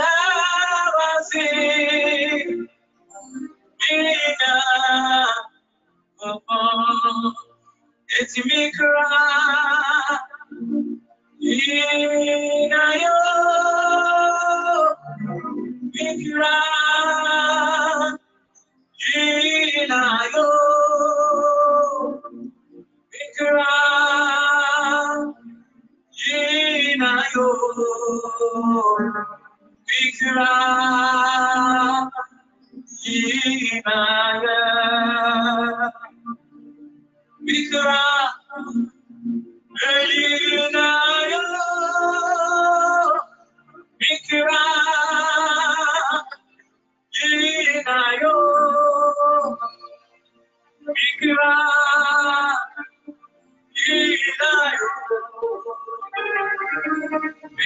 estaba así. Mira, oh, oh, it's me cry. Mira, yo, me cry. Mira, yo, cry. Mira, yo. ikram imaya ikram elina ya ikram inayo ikram inayo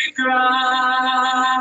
ikram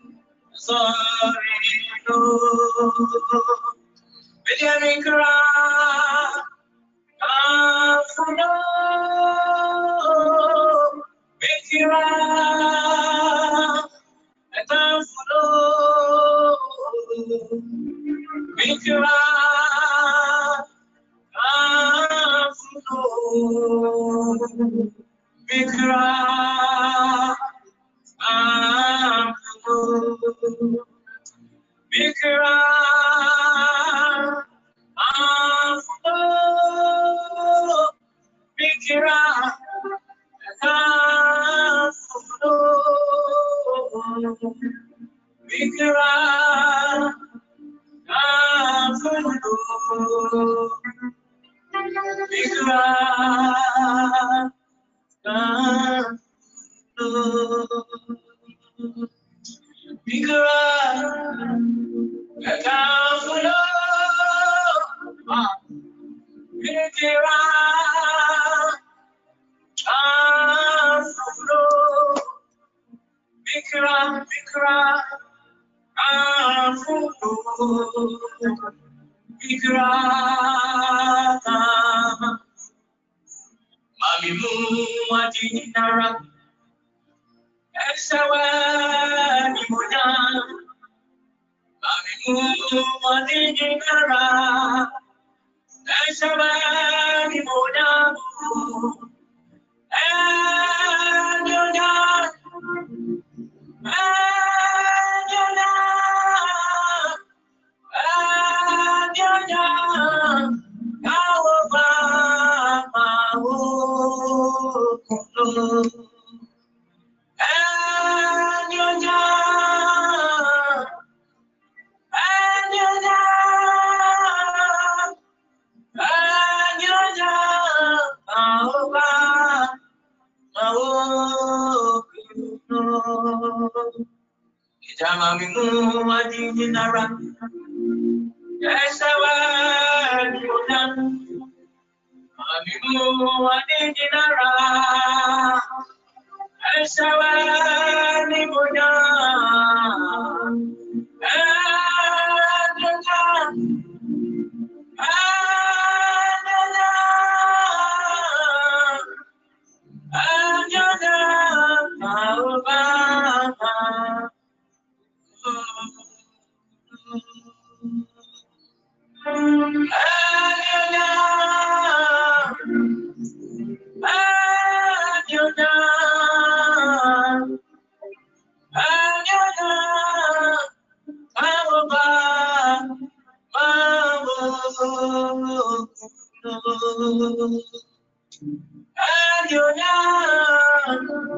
sorry, no. You make cry? Ah, for follow. Isso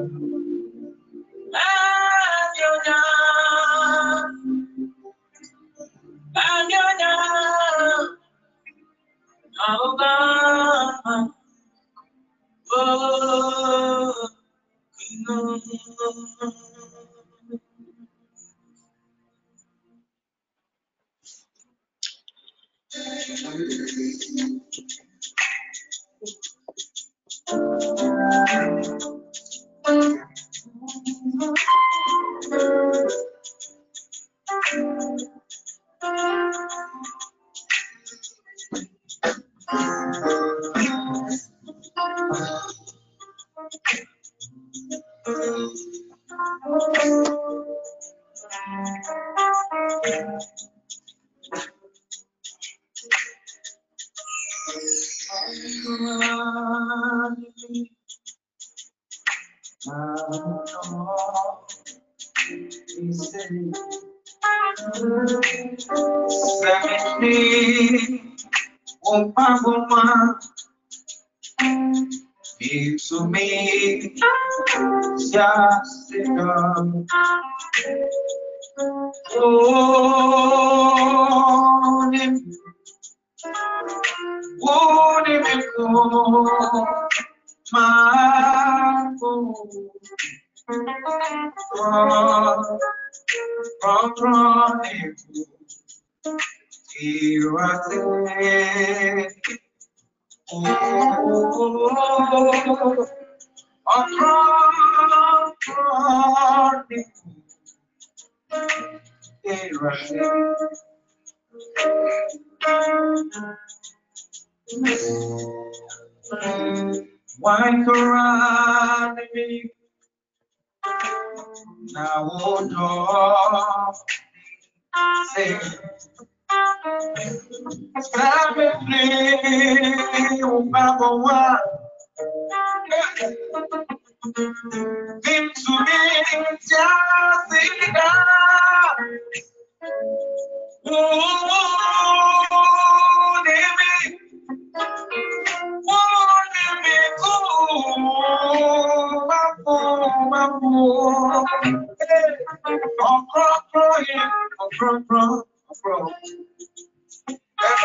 okro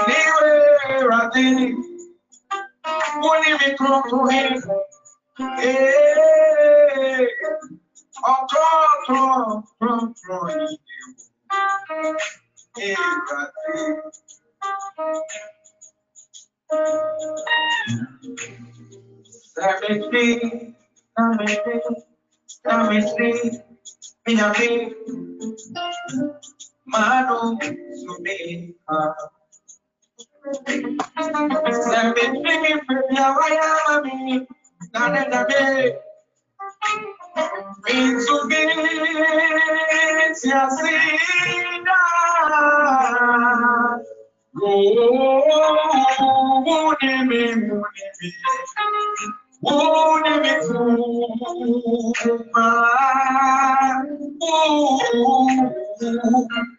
Anywhere I think, won't even come to him. Hey, oh, draw, draw, draw, draw you. Hey, I think. Seventeen, seventeen, seventeen, minha vida, mano, sumi, ah. Oh, ewo yerate Ibonya na mi mo na mi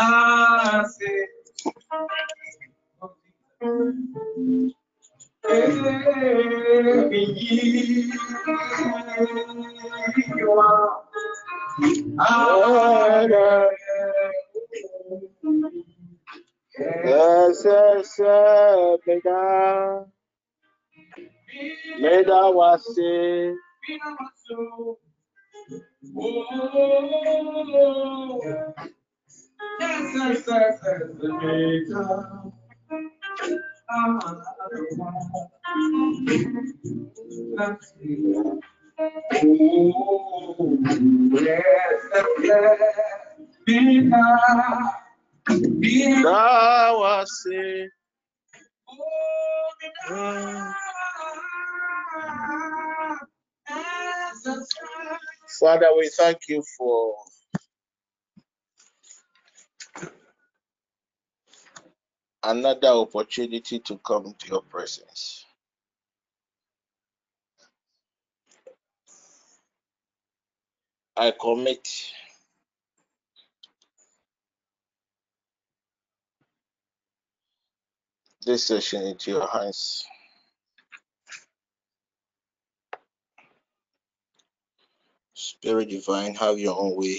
a ser Meda, Meda wase, Meda wase, Yes, yes, yes, yes, Let's see. Oh, yes, yes, Bina, Bina, Dawasi. Oh, Bina. Father, we thank you for another opportunity to come to your presence. I commit this session into your hands. Spirit divine, have your own way.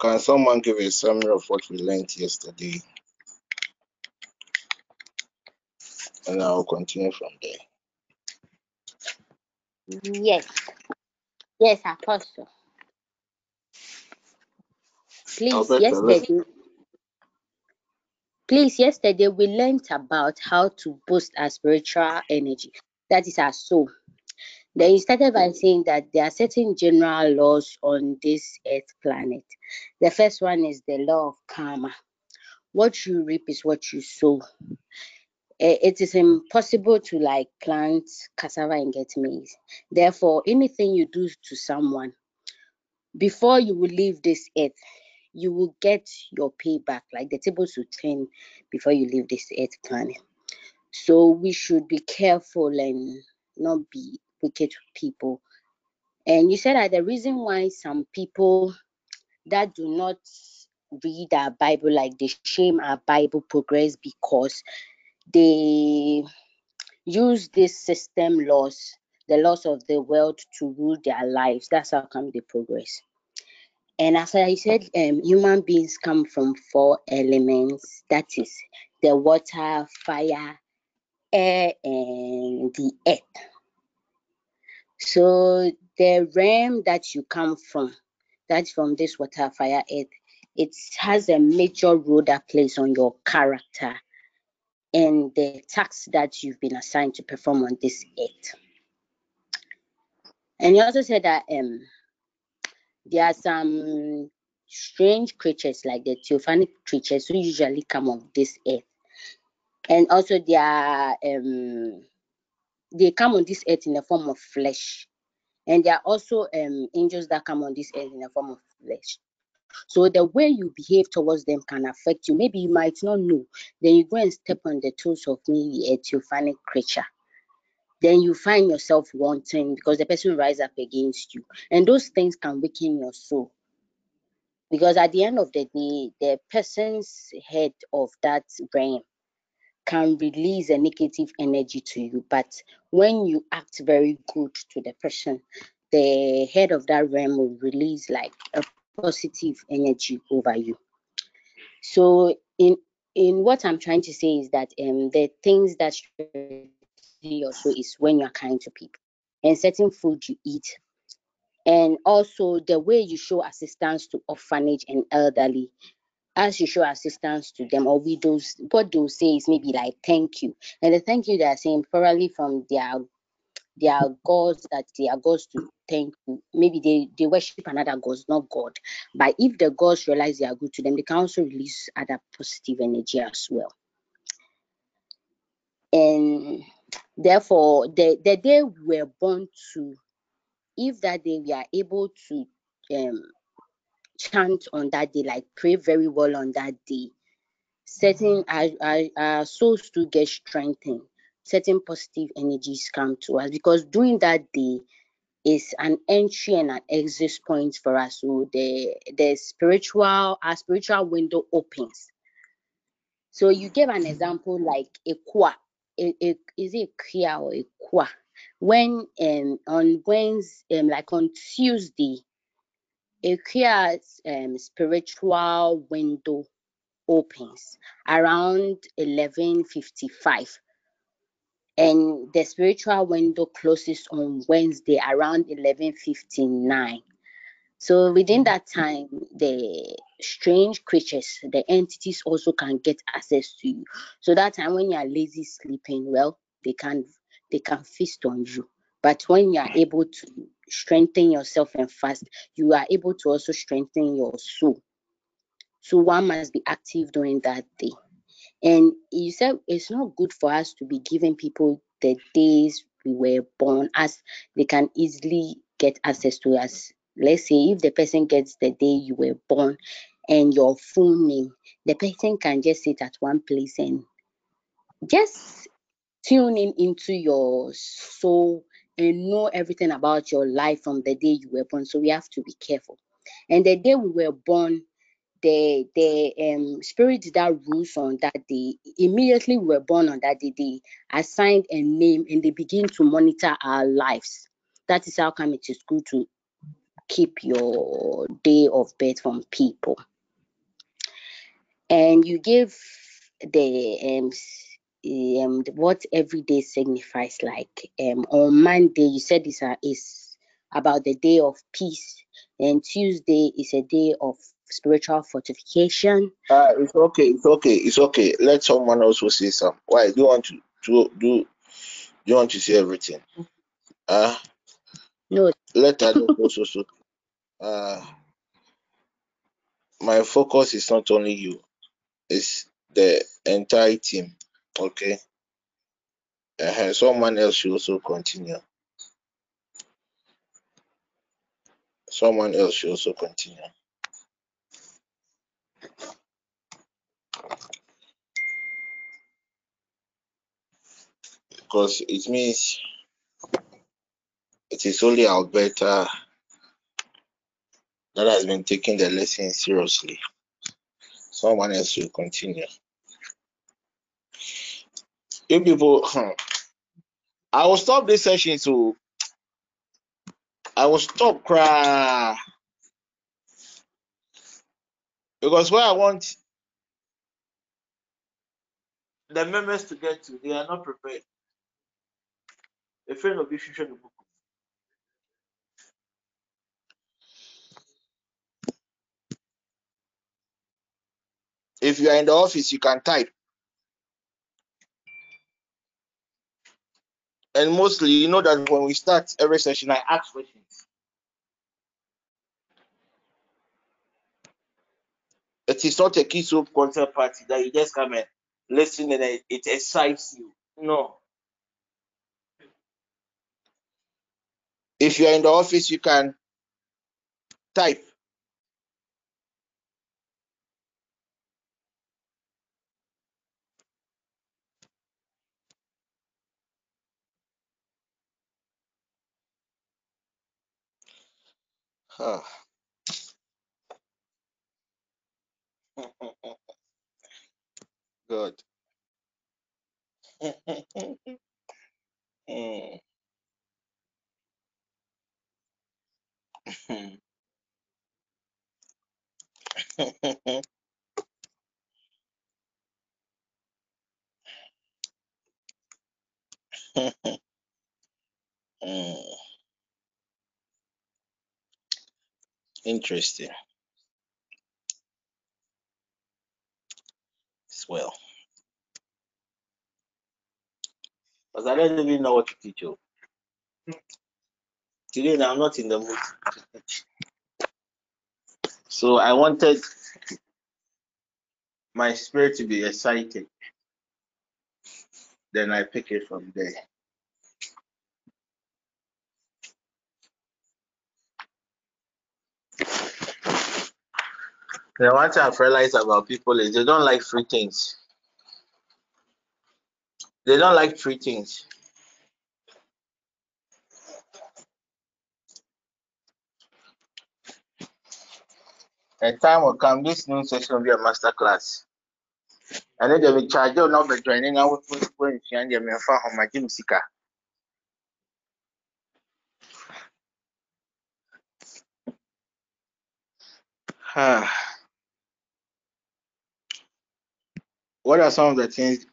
can someone give a summary of what we learned yesterday? And I'll continue from there. Yes. Yes, Apostle. Please, Alberta, yesterday, please, yesterday we learned about how to boost our spiritual energy. That is our soul. Then you started by saying that there are certain general laws on this earth planet. The first one is the law of karma. What you reap is what you sow. Eh, It is impossible to like plant cassava and get maize. Therefore, anything you do to someone before you will leave this earth, you will get your payback. Like the tables will turn before you leave this earth planet. So we should be careful and not be wicked people. And you said that the reason why some people that do not read our Bible, like they shame our Bible progress because they use this system laws, the laws of the world to rule their lives. That's how come they progress. And as I said, um, human beings come from four elements. That is the water, fire, air, and the earth. So the realm that you come from, that's from this water, fire, earth, it has a major role that plays on your character and the task that you've been assigned to perform on this earth. And you also said that um there are some strange creatures like the theophanic creatures who usually come on this earth. And also there are um they come on this earth in the form of flesh. And there are also um angels that come on this earth in the form of flesh. So the way you behave towards them can affect you. Maybe you might not know. Then you go and step on the toes of maybe a theophanic creature. Then you find yourself wanting because the person rise up against you. And those things can weaken your soul. Because at the end of the day, the person's head of that realm can release a negative energy to you. But when you act very good to the person, the head of that realm will release like a positive energy over you. So in in what I'm trying to say is that um the things that soul is when you're kind to people and certain food you eat and also the way you show assistance to orphanage and elderly as you show assistance to them or widows what they'll say is maybe like thank you. And the thank you they're saying probably from their their gods that they are gods to thank you. Maybe they they worship another gods not god. But if the gods realize they are good to them they can also release other positive energy as well. And therefore the the day we were born to if that day we are able to um chant on that day like pray very well on that day certain our, our, our souls to get strengthened certain positive energies come to us because during that day is an entry and an exit point for us. So the the spiritual our spiritual window opens. So you gave an example like a qua. A, a, is it kia or a qua? When um on Wednesday, um, like on Tuesday, a Kria's um, spiritual window opens around 11:55 and the spiritual window closes on Wednesday around 11:59 so within that time the strange creatures the entities also can get access to you. So that time when you are lazy sleeping well they can they can feast on you but when you are able to strengthen yourself and fast you are able to also strengthen your soul so one must be active during that day. And you said it's not good for us to be giving people the days we were born as they can easily get access to us. Let's say if the person gets the day you were born and your full name, the person can just sit at one place and just tune in into your soul and know everything about your life from the day you were born. So we have to be careful. And the day we were born, the the um spirit that rules on that day immediately we were born on that day they assigned a name and they begin to monitor our lives that is how come it is good to keep your day of birth from people and you give the um, um what every day signifies like um on monday you said this uh, is about the day of peace and tuesday is a day of spiritual fortification. Uh, it's okay. It's okay. It's okay. Let someone else also say some. Why? Do you want to, to do? You want to say everything? Uh, no. Let others also. So, uh, my focus is not only you. It's the entire team. Okay. Uh, someone else should also continue. Someone else should also continue. because it means it is only Alberta that has been taking the lesson seriously. Someone else will continue. You people, hmm. I will stop this session so I will stop cry because where I want the members to get to, they are not prepared. A friend of you should book. If you are in the office, you can type. And mostly, you know that when we start every session, I ask questions. It is not a kiss up concert party that you just come and listen and it, it excites you. No. If you are in the office, you can type. Huh. Good. mm. mm. Interesting. As well. Because I don't even know what to teach you. Today, I'm not in the mood to teach. So I wanted my spirit to be excited. Then I pick it from there. The one thing I've realized about people is they don't like free things. They don't like free things. A time will come, this new session will be a master class. And then they'll be charged, they'll not be joining out with when she and them for my gym seeker. Huh. What are some of the things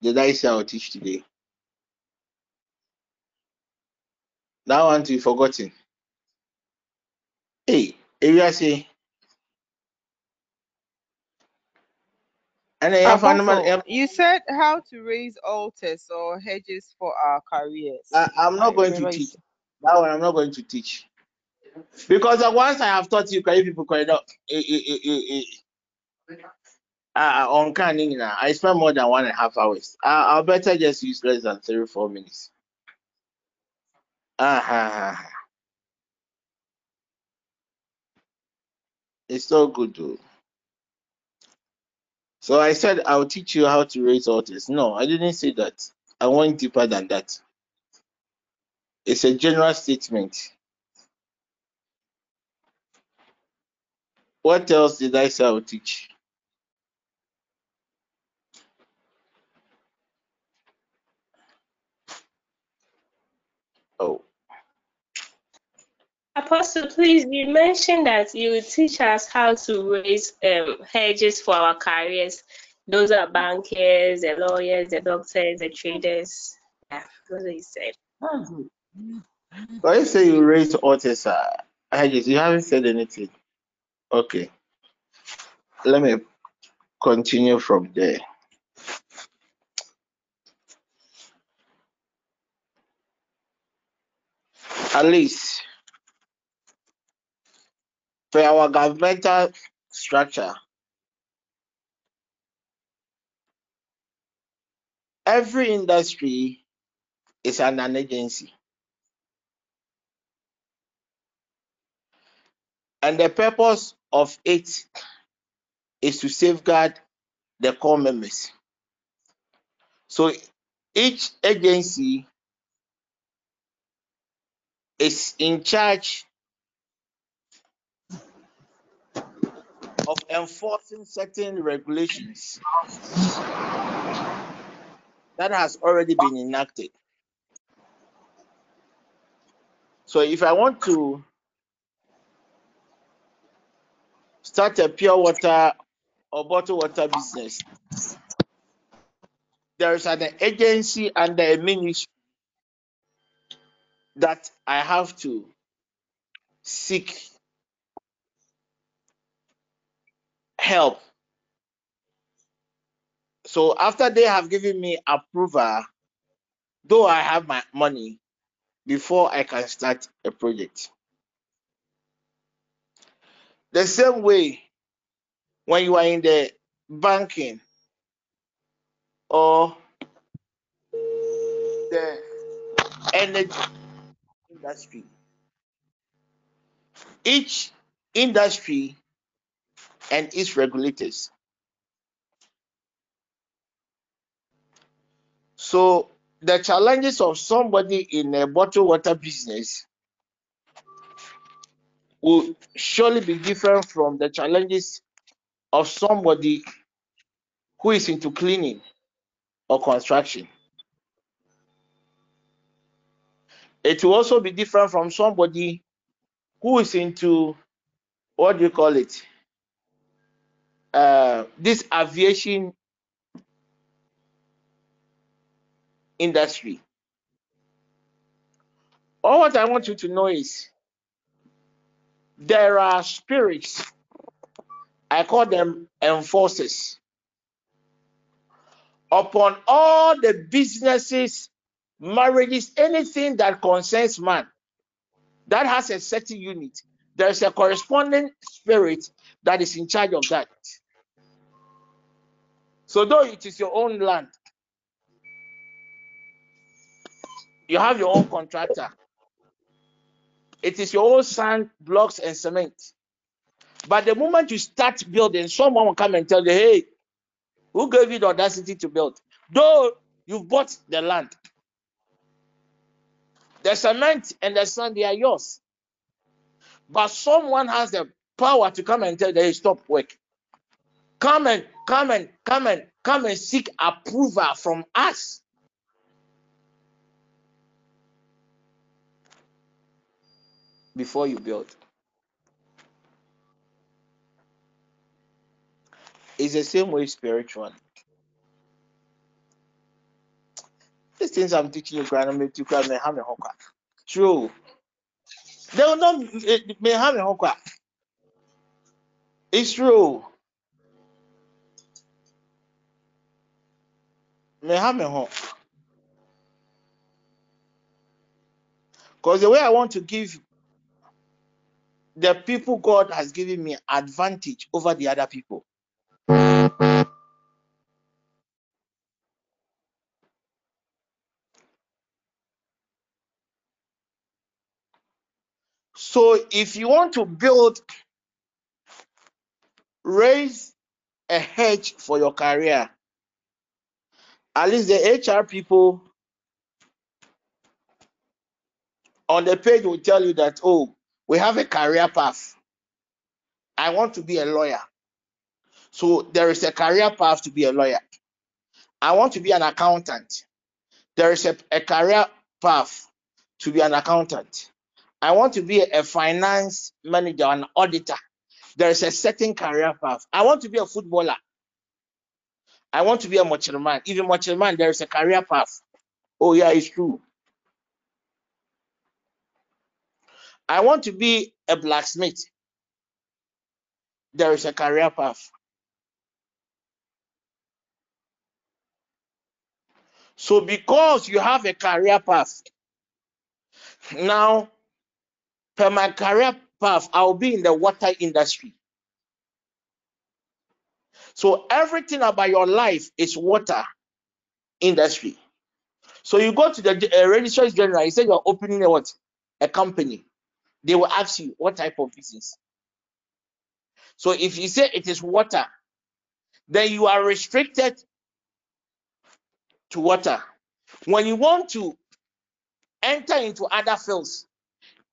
that I say I'll teach today? That one to be forgotten. Hey, if you say, and I have Apostle, you said how to raise altars or hedges for our careers. I, I'm not I going to teach that one. I'm not going to teach because once I have taught you, can you people eh, eh, eh. Uh, on canning now, I spend more than one and a half hours. Uh, I'll better just use less than three, or four minutes. Uh-huh. It's so good, though. So I said I'll teach you how to raise altars. No, I didn't say that. I went deeper than that. It's a general statement. What else did I say I'll teach? Apostle, please, you mentioned that you teach us how to raise um, hedges for our careers. Those are bankers, the lawyers, the doctors, the traders. Yeah, those are you said. that's. But you say you raise altars, uh, hedges. You haven't said anything. Okay, let me continue from there. At for our governmental structure, every industry is an, an agency. And the purpose of it is to safeguard the core members. So each agency is in charge of enforcing certain regulations that has already been enacted. So if I want to start a pure water or bottled water business, there is an agency under a ministry that I have to seek help. So after they have given me approval, though I have my money, before I can start a project. The same way when you are in the banking or the energy industry, each industry and its regulators. So the challenges of somebody in a bottled water business will surely be different from the challenges of somebody who is into cleaning or construction. It will also be different from somebody who is into what do you call it? Uh, this aviation industry. All what I want you to know is there are spirits, I call them enforcers, upon all the businesses, marriages, anything that concerns man that has a certain unit. There's a corresponding spirit that is in charge of that. So, though it is your own land, you have your own contractor, it is your own sand, blocks, and cement. But the moment you start building, someone will come and tell you, hey, who gave you the audacity to build? Though you've bought the land, the cement and the sand, they are yours. But someone has the power to come and tell you, hey, stop work. Come and come and come and come and seek approval from us. Before you build. It's the same way spiritual. These things I'm teaching you, Grandma, to come have a hookah. True. They will not eh, may have a hookah. It's true. May have hook. Because the way I want to give the people God has given me advantage over the other people. So if you want to build, raise a hedge for your career, at least the HR people on the page will tell you that, oh, we have a career path. I want to be a lawyer. So there is a career path to be a lawyer. I want to be an accountant. There is a, a career path to be an accountant. I want to be a finance manager, an auditor. There is a certain career path. I want to be a footballer. I want to be a man. Even man, there is a career path. Oh, yeah, it's true. I want to be a blacksmith. There is a career path. So, because you have a career path, now per my career path, I'll be in the water industry. So everything about your life is water industry. So you go to the uh, registrar general, you say you're opening a what? A company. They will ask you what type of business. So if you say it is water, then you are restricted to water. When you want to enter into other fields,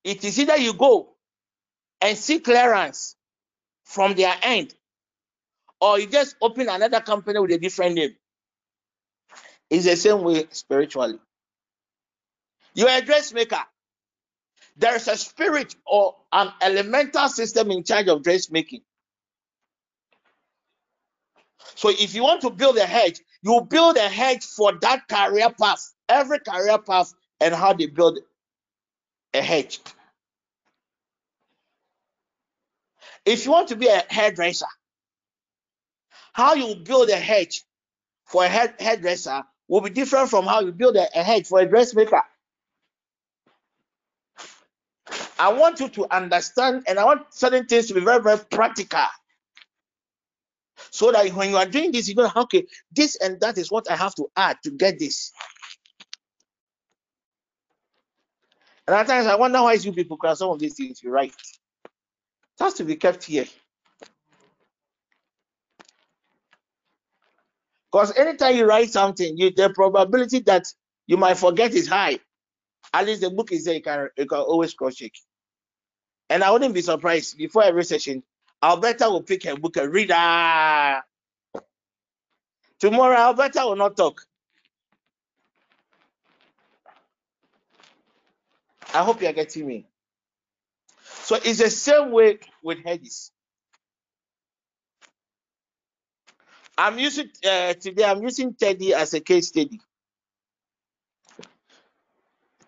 it is either you go and seek clearance from their end, or you just open another company with a different name. It's the same way spiritually. You're a dressmaker. There is a spirit or an elemental system in charge of dressmaking. So if you want to build a hedge, you build a hedge for that career path, every career path, and how they build a hedge. If you want to be a hairdresser, how you build a hedge for a head, hairdresser will be different from how you build a, a hedge for a dressmaker. I want you to understand, and I want certain things to be very, very practical. So that when you are doing this, you know, okay, this and that is what I have to add to get this. And at times I wonder why you people can some of these things you write. It has to be kept here. Because anytime you write something, you, the probability that you might forget is high. At least the book is there, you can, you can always cross check. And I wouldn't be surprised before every session, Alberta will pick a book and read. Ah. Tomorrow, Alberta will not talk. I hope you are getting me. So it's the same way with hedges. I'm using uh, today. I'm using Teddy as a case study.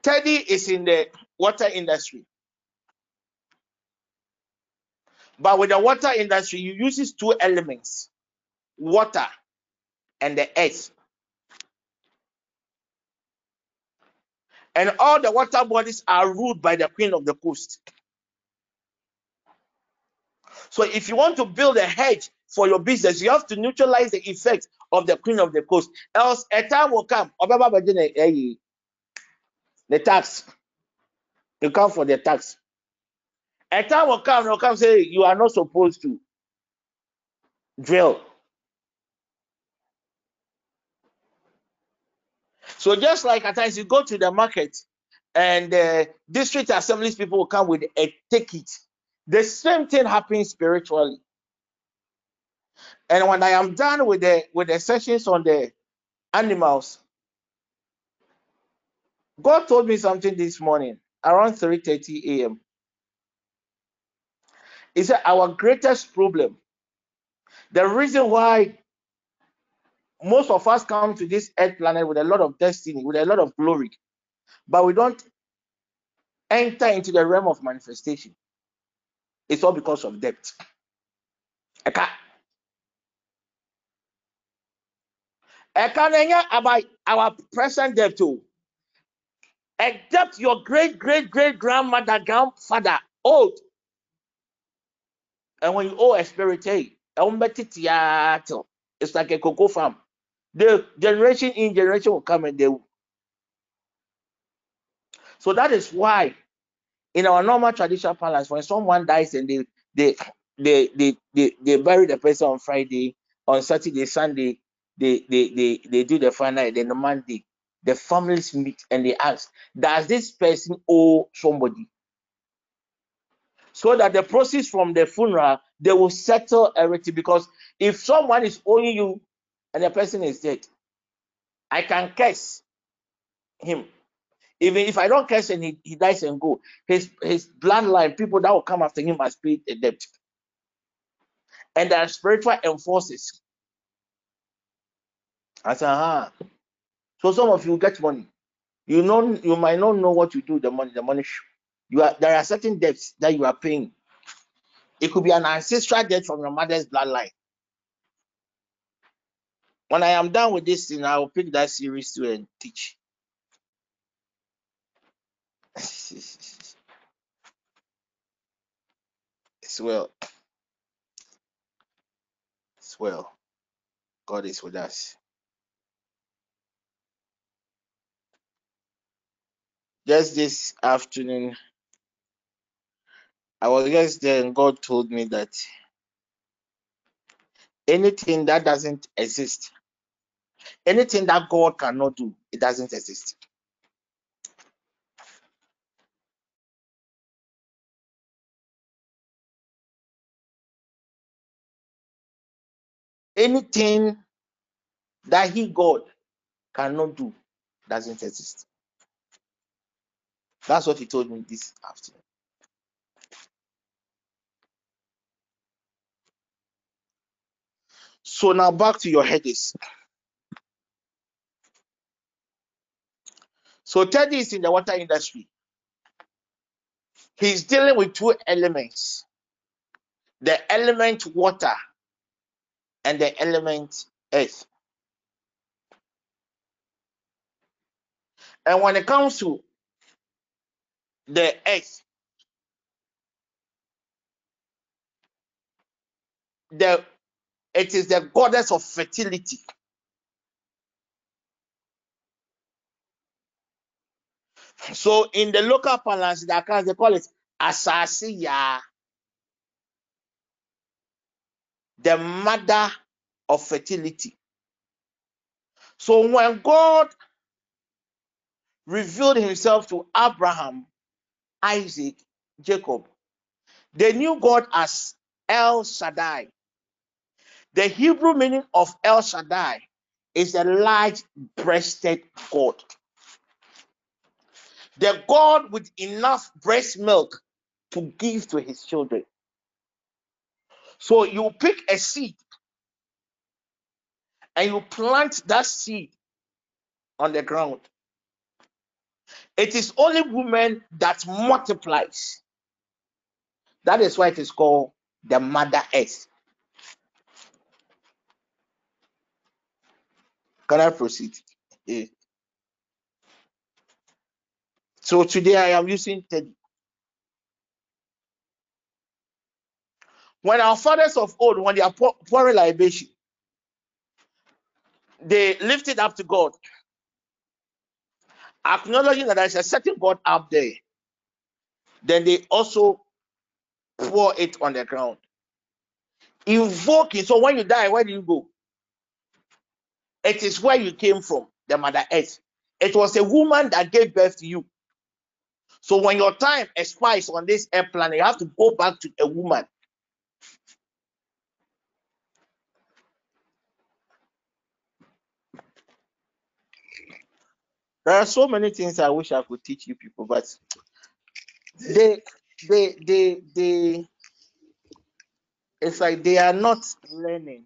Teddy is in the water industry, but with the water industry, you uses two elements: water and the earth. And all the water bodies are ruled by the queen of the coast. So if you want to build a hedge for your business, you have to neutralize the effect of the queen of the coast. Else a time will come. Eh, the tax. You come for the tax. A time will come, they'll come say you are not supposed to drill. So just like at times you go to the market and the district assemblies people will come with a ticket The same thing happens spiritually. And when I am done with the with the sessions on the animals, God told me something this morning around 3:30 a.m. He said our greatest problem, the reason why most of us come to this earth planet with a lot of destiny, with a lot of glory, but we don't enter into the realm of manifestation. It's all because of debt. Eka nenya about our present debt too. Debt your great great great grandmother, grandfather owed. And when you owe a spirit, it's like a cocoa farm. The generation in generation will come and they will. So that is why in our normal traditional parlance, when someone dies and they they they they they, they bury the person on Friday, on Saturday, Sunday, they they they, they do the final, then the Monday, the families meet and they ask, does this person owe somebody? So that the process from the funeral, they will settle everything. Because if someone is owing you and the person is dead, I can curse him. Even if I don't curse and he, he dies and go, his his bloodline, people that will come after him must pay the debt. And there are spiritual enforcers. I said, ah. So some of you get money. You know, you might not know what you do the money. The money, you are there are certain debts that you are paying. It could be an ancestral debt from your mother's bloodline. When I am done with this thing, I will pick that series to and teach. it's well. It's well. God is with us. Just this afternoon, I was just there and God told me that anything that doesn't exist, anything that God cannot do, it doesn't exist. Anything that He, God, cannot do, doesn't exist. That's what He told me this afternoon. So now back to your headaches. So Teddy is in the water industry. He's dealing with two elements the element water and the element earth. And when it comes to the earth, the it is the goddess of fertility. So in the local parlance, the Akans they call it Asase Yaa, the mother of fertility. So when God revealed himself to Abraham, Isaac, Jacob, they knew God as El Shaddai. The Hebrew meaning of El Shaddai is a large breasted God. The God with enough breast milk to give to his children. So you pick a seed and you plant that seed on the ground. It is only woman that multiplies. That is why it is called the Mother Earth. Can I proceed? Eh. So today I am using Teddy. When our fathers of old, when they are pour- pouring libation, they lift it up to God, acknowledging that there is a certain God up there. Then they also pour it on the ground, invoking. So when you die, where do you go? It is where you came from, the Mother Earth. It was a woman that gave birth to you. So when your time expires on this air planet, you have to go back to a woman. There are so many things I wish I could teach you people, but they, they, they, they, it's like they are not learning.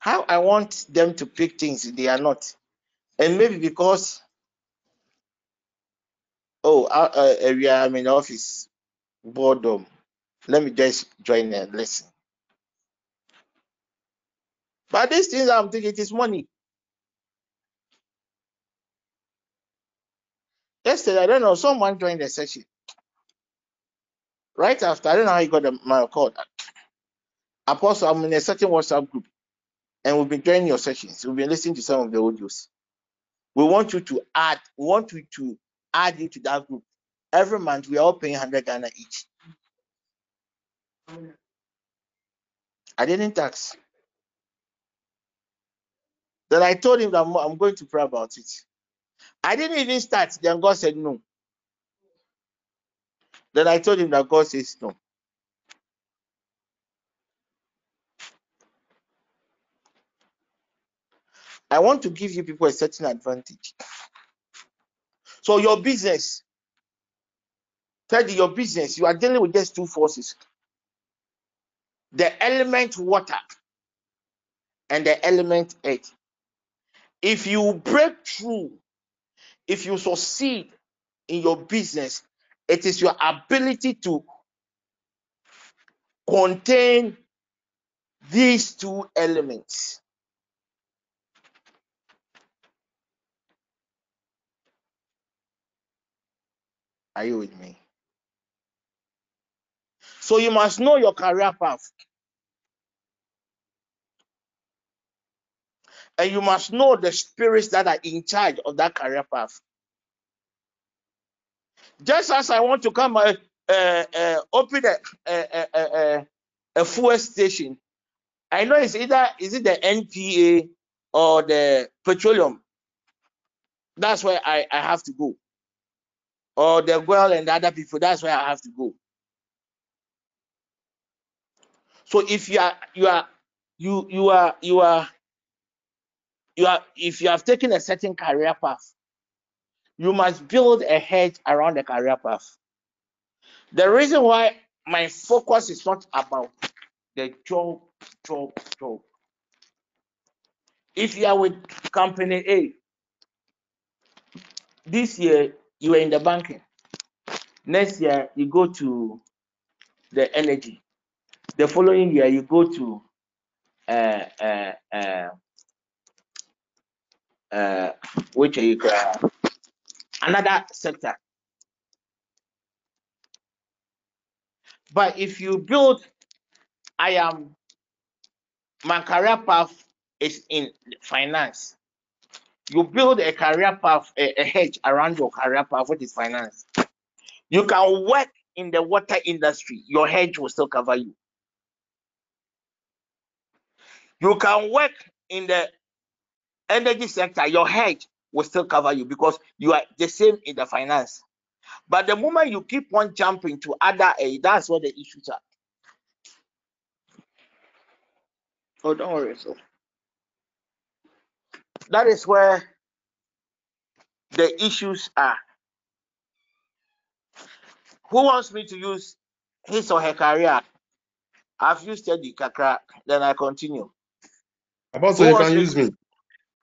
How I want them to pick things, they are not. And maybe because, oh, uh, uh, we are in office, boredom. Let me just join and listen. But these things I'm thinking it is money. Yesterday, I don't know, someone joined the session. Right after, I don't know how he got the, my call. Apostle, I'm in a certain WhatsApp group and we've been joining your sessions. We've been listening to some of the audios. We want you to add, we want you to add you to that group. Every month we are all paying 100 Ghana each. I didn't tax. Then I told him that I'm, I'm going to pray about it. I didn't even start. Then God said no. Then I told him that God says no. I want to give you people a certain advantage. So your business, Teddy, your business, you are dealing with just two forces. The element water and the element earth. If you break through, if you succeed in your business, it is your ability to contain these two elements. Are you with me? So you must know your career path. And you must know the spirits that are in charge of that career path. Just as I want to come uh, uh, uh, open a, a, a, a fuel station, I know it's either is it the NPA or the petroleum. That's where I, I have to go. Or the girl and the other people, that's where I have to go. So if you are you are you you are you are you are if you have taken a certain career path, you must build a hedge around the career path. The reason why my focus is not about the job, job, job. If you are with company A, this year you are in the banking. Next year you go to the energy. The following year you go to uh, uh, uh, uh, which you uh, another sector. But if you build, I am my career path is in finance. You build a career path, a, a hedge around your career path, which is finance. You can work in the water industry, your hedge will still cover you. You can work in the energy sector, your hedge will still cover you because you are the same in the finance. But the moment you keep on jumping to other aid, that's what the issues are. Oh, don't worry. So that is where the issues are. Who wants me to use his or her career? I've used the kakra, then I continue. About so you wants can me use me.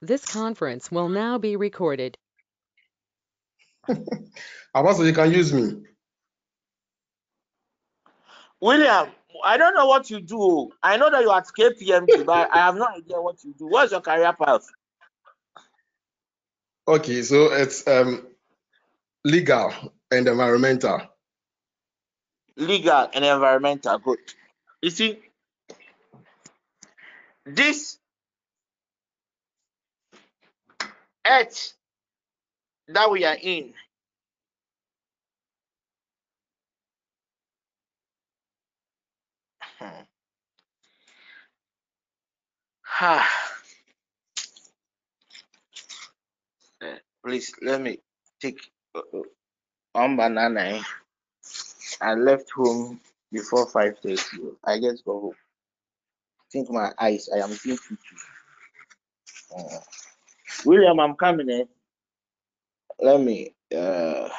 This conference will now be recorded. Apostle, you can use me. William, I don't know what you do. I know that you're at KPMG, but I have no idea what you do. What's your career path? Okay, so it's um legal and environmental. Legal and environmental. Good. You see, this earth that we are in Hmm. Please let me take. uh, uh, banana. eh, I left home before five thirty. I just go home. Think my eyes. I am seeing. Uh, William, I'm coming in. Let me. Uh,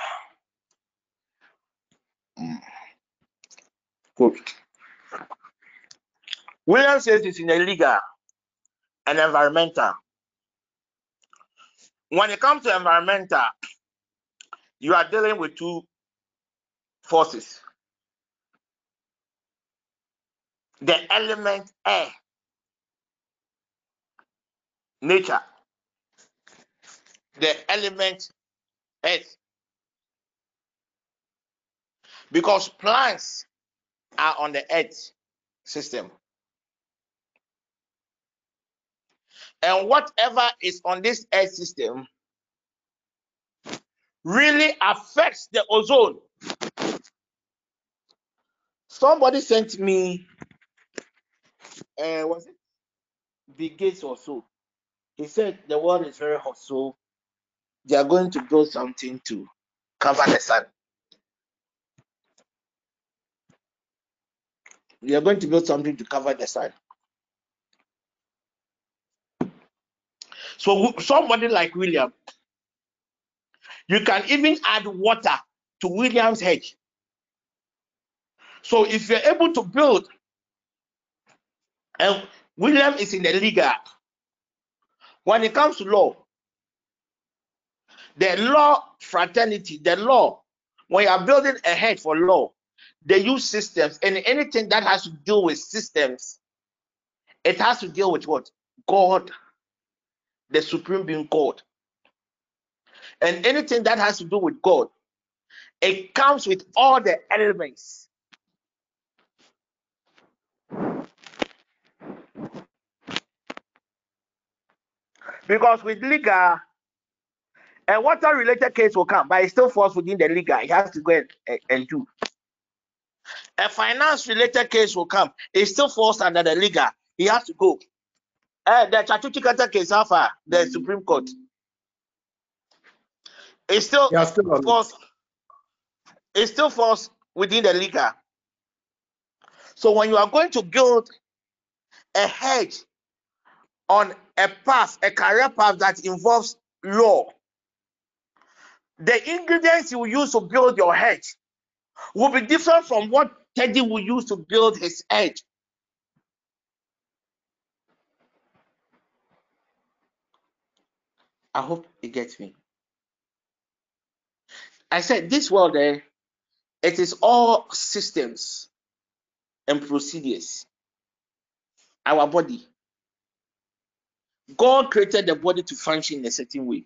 mm. William says it's in a legal and environmental. When it comes to environmental, you are dealing with two forces. The element air, nature. The element earth. Because plants are on the earth system. And whatever is on this earth system really affects the ozone. Somebody sent me, uh, was it Bill Gates or so? He said the world is very hot, so they are going to build something to cover the sun. They are going to build something to cover the sun. So somebody like William, you can even add water to William's hedge. So if you're able to build, and William is in the legal. When it comes to law, the law fraternity, the law, when you are building a head for law, they use systems, and anything that has to do with systems, it has to deal with what? God, the supreme being God. And anything that has to do with God, it comes with all the elements. Because with legal, a water related case will come, but it still falls within the legal. He has to go and, and, and do. A finance related case will come, it still falls under the legal. He has to go. Uh, the Chatuchikata case, how far? The Supreme Court. It still Yeah, still falls. It still falls within the legal. So when you are going to build a hedge on a path, a career path that involves law, the ingredients you use to build your hedge will be different from what Teddy will use to build his hedge. I hope it gets me. I said this world there, it is all systems and procedures. Our body. God created the body to function in a certain way.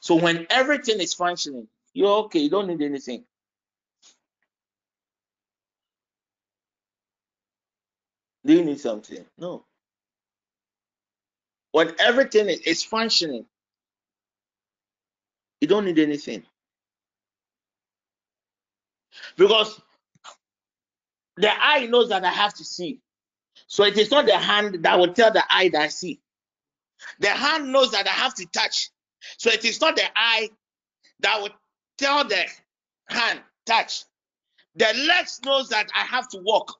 So when everything is functioning, you're okay, you don't need anything. Do you need something? No. When everything is- functioning, you don't need anything. Because the eye knows that I have to see. So it is not the hand that will tell the eye that I see. The hand knows that I have to touch. So it is not the eye that will tell the hand touch. The legs knows that I have to walk.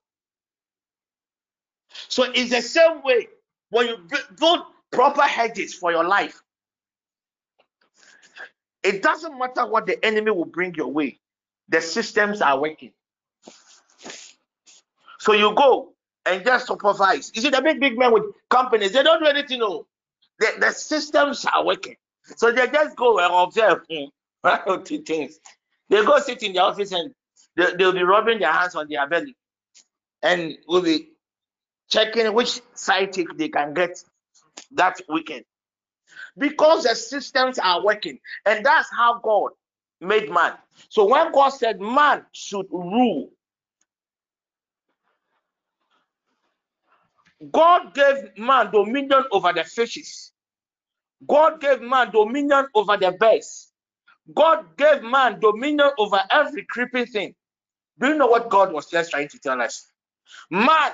So it's the same way when you build proper hedges for your life. It doesn't matter what the enemy will bring your way. The systems are working. So you go and just supervise. You see, the big, big men with companies, they don't do anything. No, the, the systems are working. So they just go and observe hmm, two things. They go sit in the office and they, they'll be rubbing their hands on their belly and will be checking which sidekick they can get that weekend. Because the systems are working. And that's how God made man. So when God said man should rule, God gave man dominion over the fishes. God gave man dominion over the birds. God gave man dominion over every creeping thing. Do you know what God was just trying to tell us? Man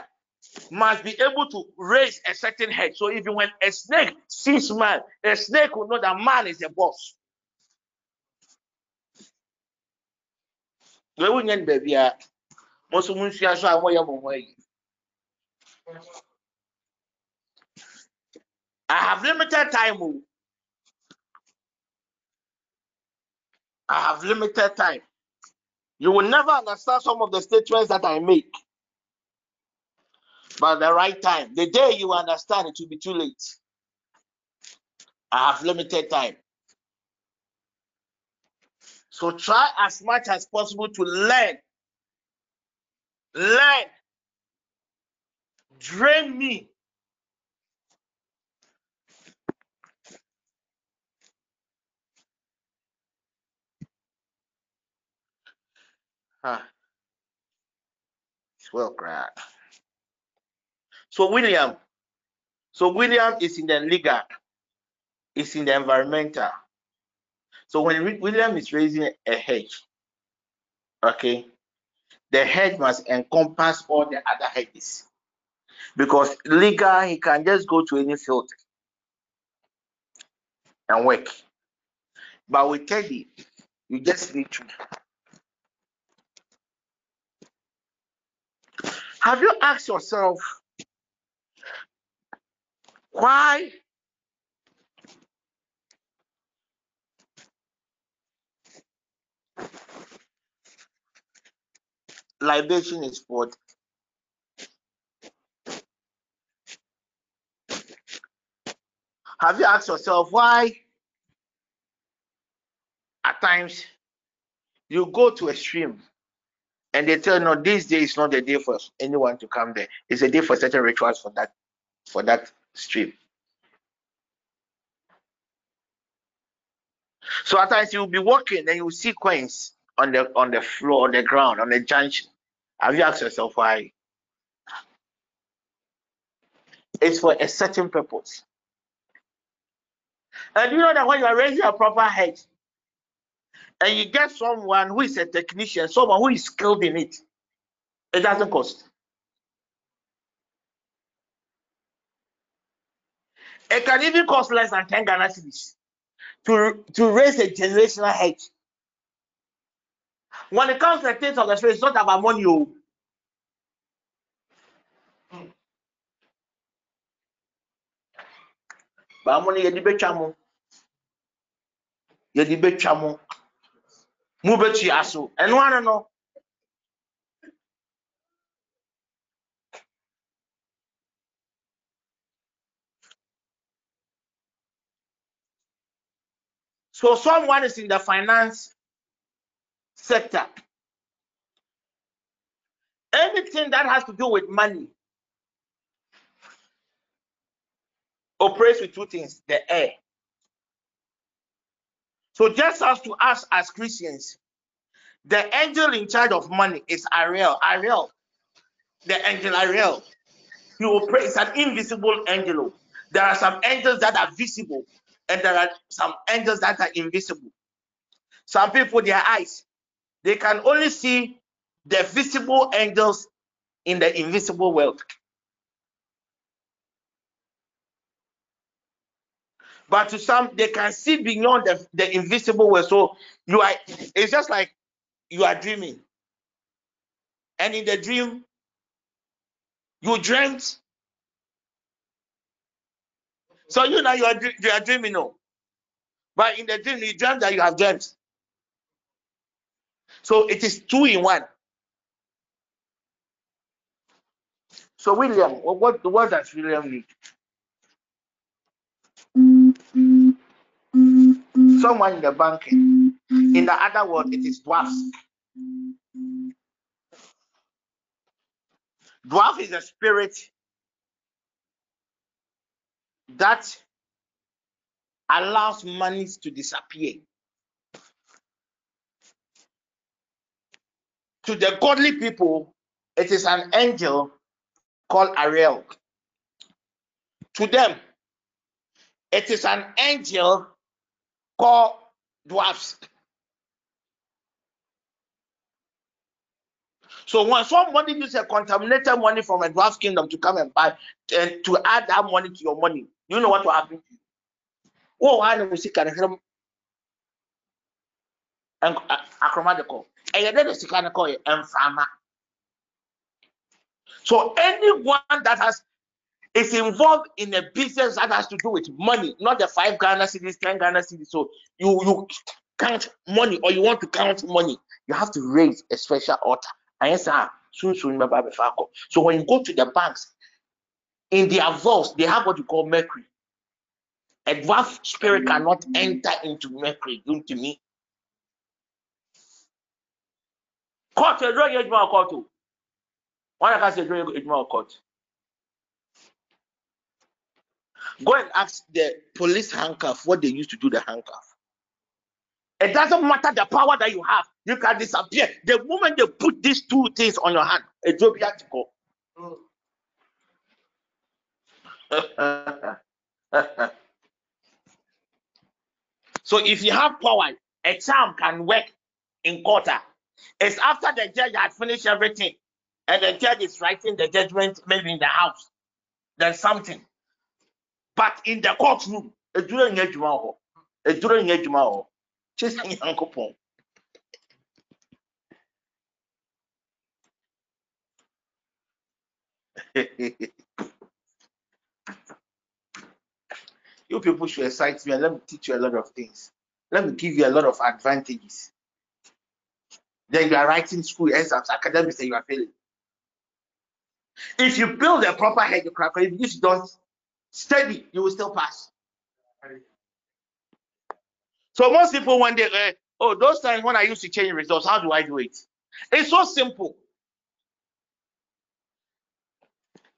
must be able to raise a certain head. So even when a snake sees man, a snake will know that man is the boss. wei wonya no baabiara mo nso monsua so a moyɛ mo ho ayi I have limited time. oh. I have limited time. You will never understand some of the statements that I make. But the right time, the day you understand, it will be too late. I have limited time. So try as much as possible to learn. Learn. Drain me. Well. So William, so William is in the legal, is in the environmental. So when William is raising a hedge, okay, the hedge must encompass all the other hedges. Because legal, he can just go to any field and work. But with Teddy, you just need to. Have you asked yourself why libation is poured? Have you asked yourself why at times you go to stream and they tell you no, this day is not the day for anyone to come there. It's a day for certain rituals for that for that stream. So at times you'll be walking and you'll see coins on the on the floor, on the ground, on the junction. Have you asked yourself why? It's for a certain purpose. And you know that when you are raising a proper hedge and you get someone who is a technician, someone who is skilled in it, it doesn't cost. It can even cost less than 10 Ghana cedis to, to raise a generational hedge. When it comes to things of the spirit, it's not about money. oh. But money yɛde bɛtwa mo. Yɛde bɛtwa mo. Mo bɛtua so. Ɛno ano no. So someone is in the finance sector. Anything that has to do with money operates with two things: the air. So just as to us as Christians, the angel in charge of money is Ariel. Ariel, the angel Ariel. He operates an invisible angel. There are some angels that are visible, and there are some angels that are invisible. Some people, their eyes, they can only see the visible angels in the invisible world. But to some, they can see beyond the, the invisible world. So you are, it's just like you are dreaming. And in the dream, you dreamt. So you know you are, you are dreaming, no. But in the dream, you dreamt that you have dreamt. So it is two in one. So William, what what, does William need? Mm. Someone in the banking. In the other world, it is dwarf. Dwarf is a spirit that allows monies to disappear. To the godly people, it is an angel called Ariel. To them, it is an angel called dwarfs. So when somebody uses a contaminated money from a dwarf kingdom to come and buy and to add that money to your money, you know what will happen to you? Oh, I know we see kind of akroma de kɔ ɛyɛ dɛ de sika no kɔ yɛ so anyone that has is involved in a business that has to do with money, not the five Ghana cedis, ten Ghana cedis. So you you count money or you want to count money, you have to raise a special altar. Yes, sir, soon soon So when you go to the banks, in their vaults, they have what you call mercury. A dwarf spirit cannot enter into mercury, Don't to me. Court, a drug court. Oh. One I can say drug court. Go and ask the police handcuff what they used to do the handcuff. It doesn't matter the power that you have, you can disappear. The moment they put these two things on your hand, it will be to go. so if you have power, a charm can work in court. It's after the judge had finished everything and the judge is writing the judgment maybe in the house. Then something but in the courtroom eduro nyɛ adwuma hɔ eduro nyɛ adwuma hɔ kye sɛ nyankopɔn you people should excite me and let me teach you a lot of things. Let me give you a lot of advantages. Then you are writing school exams, academics, and you are failing. If you build a proper head, you crack. if you don't steady, you will still pass. So most people when they uh, oh those times when I used to change results, how do I do it? It's so simple.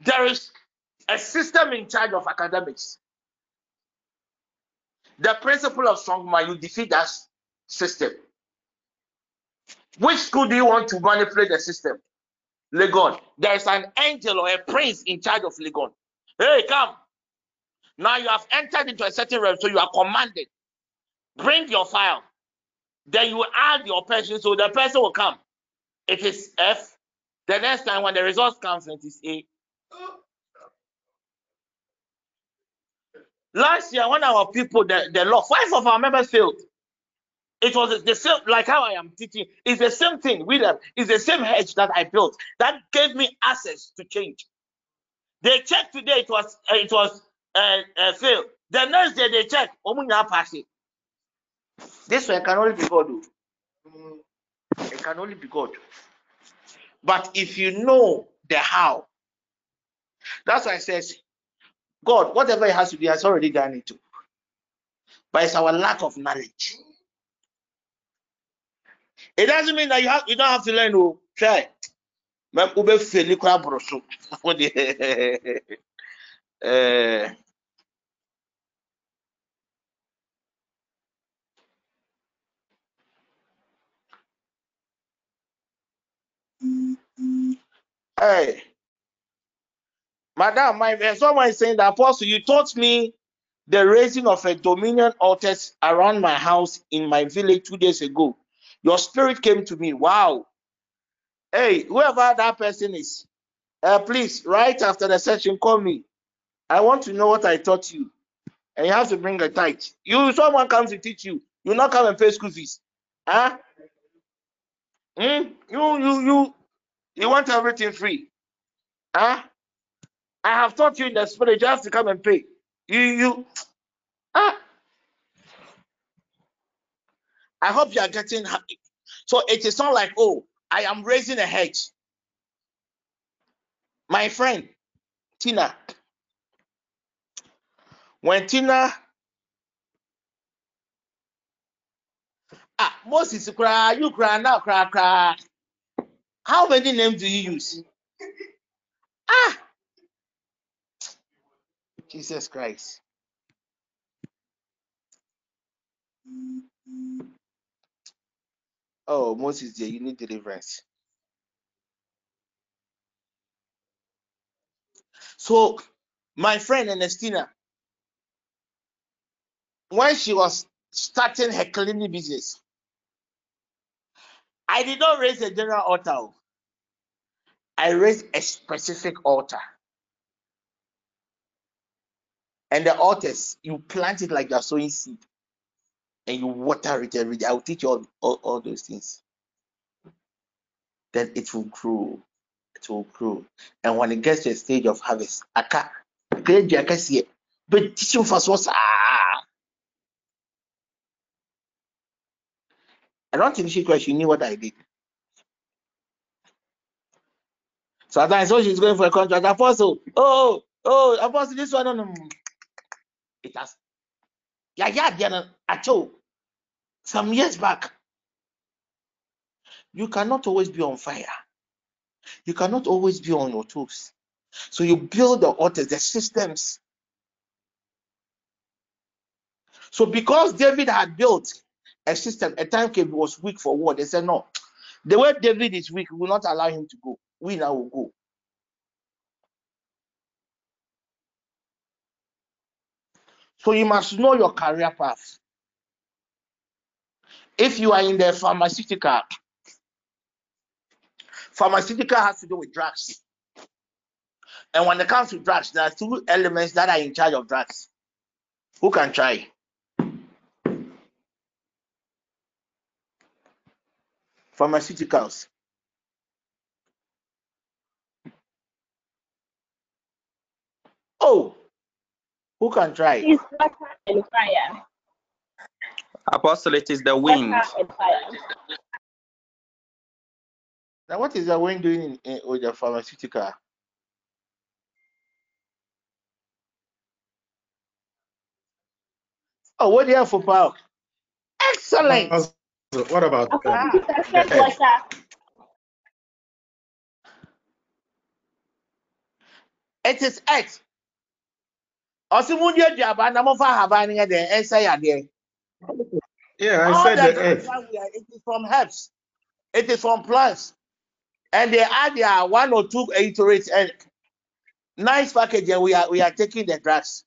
There is a system in charge of academics. The principle of strong mind, you defeat that system. Which school do you want to manipulate the system? Legon. There is an angel or a prince in charge of Legon. Hey, come. Now you have entered into a certain realm, so you are commanded. Bring your file. Then you add your person, so the person will come. It is F. The next time when the results comes, it is A. Last year, one of our people, the, the law, five of our members failed. It was the same, like how I am teaching. It's the same thing with them. It's the same hedge that I built that gave me access to change. They checked today. It was it was uh, uh, fail. The next day they check, Omunya pass it. This one can only be God. It can only be God. But if you know the how, that's why I says, God, whatever He has to do, has already done it too. But it's our lack of knowledge. It doesn't mean that you have you don't have to learn. Oh, try. uh, Hey, Madam, my someone is saying that Apostle, you taught me the raising of a dominion altars around my house in my village two days ago. Your spirit came to me. Wow. Hey, whoever that person is, uh, please, right after the session, call me. I want to know what I taught you. And you have to bring a tithe. You, someone comes to teach you. You not come and pay school fees. Huh? Hmm? You, you, you, you want everything free. Huh? I have taught you in the spirit, you have to come and pay. You, you, ah. I hope you are getting happy. So it is not like, oh, I am raising a hedge. My friend, Tina, when Tina ah Moses cry, you cry now, cry, cry. How many names do you use? Ah, Jesus Christ. Oh, Moses, dear, you need deliverance. So, my friend Ernestina, when she was starting her cleaning business, I did not raise a general altar. I raised a specific altar. And the altars, you plant it like you're sowing seed. and you water it every day. I'll teach you all, all, all those things. Then it will grow. It will grow. And when it gets to a stage of harvest, aka see, but teach you first what's ah. I don't think she question knew what I did. Sometimes so she's going for a contract. Apostle, oh, oh, apostle, this one, no. It has. Yeah, yeah, yeah, no, some years back. You cannot always be on fire. You cannot always be on your toes. So you build the altars, the systems. So because David had built a system, a time was weak for war. They said, no, the way David is weak, we will not allow him to go. We now will go. So you must know your career path. If you are in the pharmaceutical, pharmaceutical has to do with drugs. And when it comes to drugs, there are two elements that are in charge of drugs. Who can try? Pharmaceuticals. Oh, who can try? It's water and fire. Apostle, it is the wind. Water and fire. Now, what is the wind doing in, in, with the pharmaceutical? Oh, what do you have for power? Excellent. What about Okay, um, the earth? water. It is earth. Ọsị mụ ndị aduaba na mụ fa ahaban yɛ dɛ ɛnsɛ yadeɛ. Yeah, I All said the the drugs earth. that we are, it is from herbs. It is from plants. And they add their one or two erythrates and nice packaging. We are we are taking the drugs.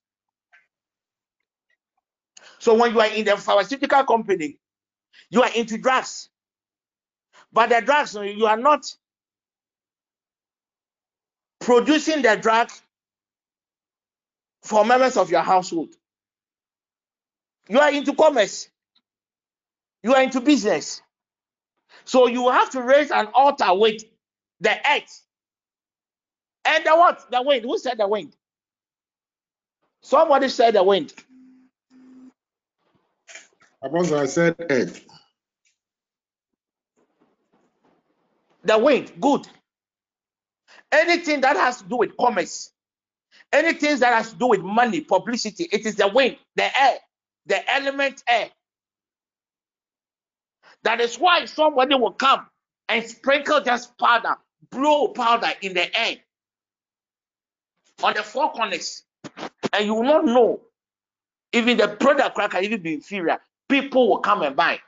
So when you are in the pharmaceutical company, you are into drugs. But the drugs, you are not producing the drug for members of your household. You are into commerce. You are into business. So you have to raise an altar with the earth. And the what? The wind. Who said the wind? Somebody said the wind. Apostle, I said earth. The wind. Good. Anything that has to do with commerce, anything that has to do with money, publicity, it is the wind, the air, the element air. That is why somebody will come and sprinkle just powder, blow powder in the air on the four corners, and you will not know. Even the product crack can even be inferior. People will come and buy.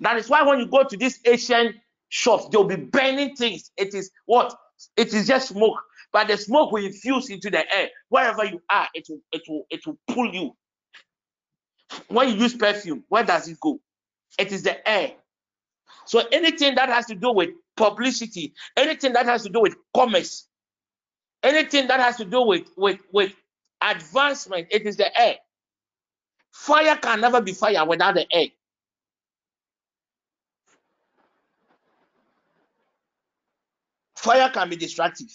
That is why when you go to these Asian shops, they'll be burning things. It is what? It is just smoke, but the smoke will infuse into the air. Wherever you are, it will it will it will pull you. When you use perfume, where does it go? It is the air. So anything that has to do with publicity, anything that has to do with commerce, anything that has to do with with with advancement, it is the air. Fire can never be fire without the air. Fire can be destructive,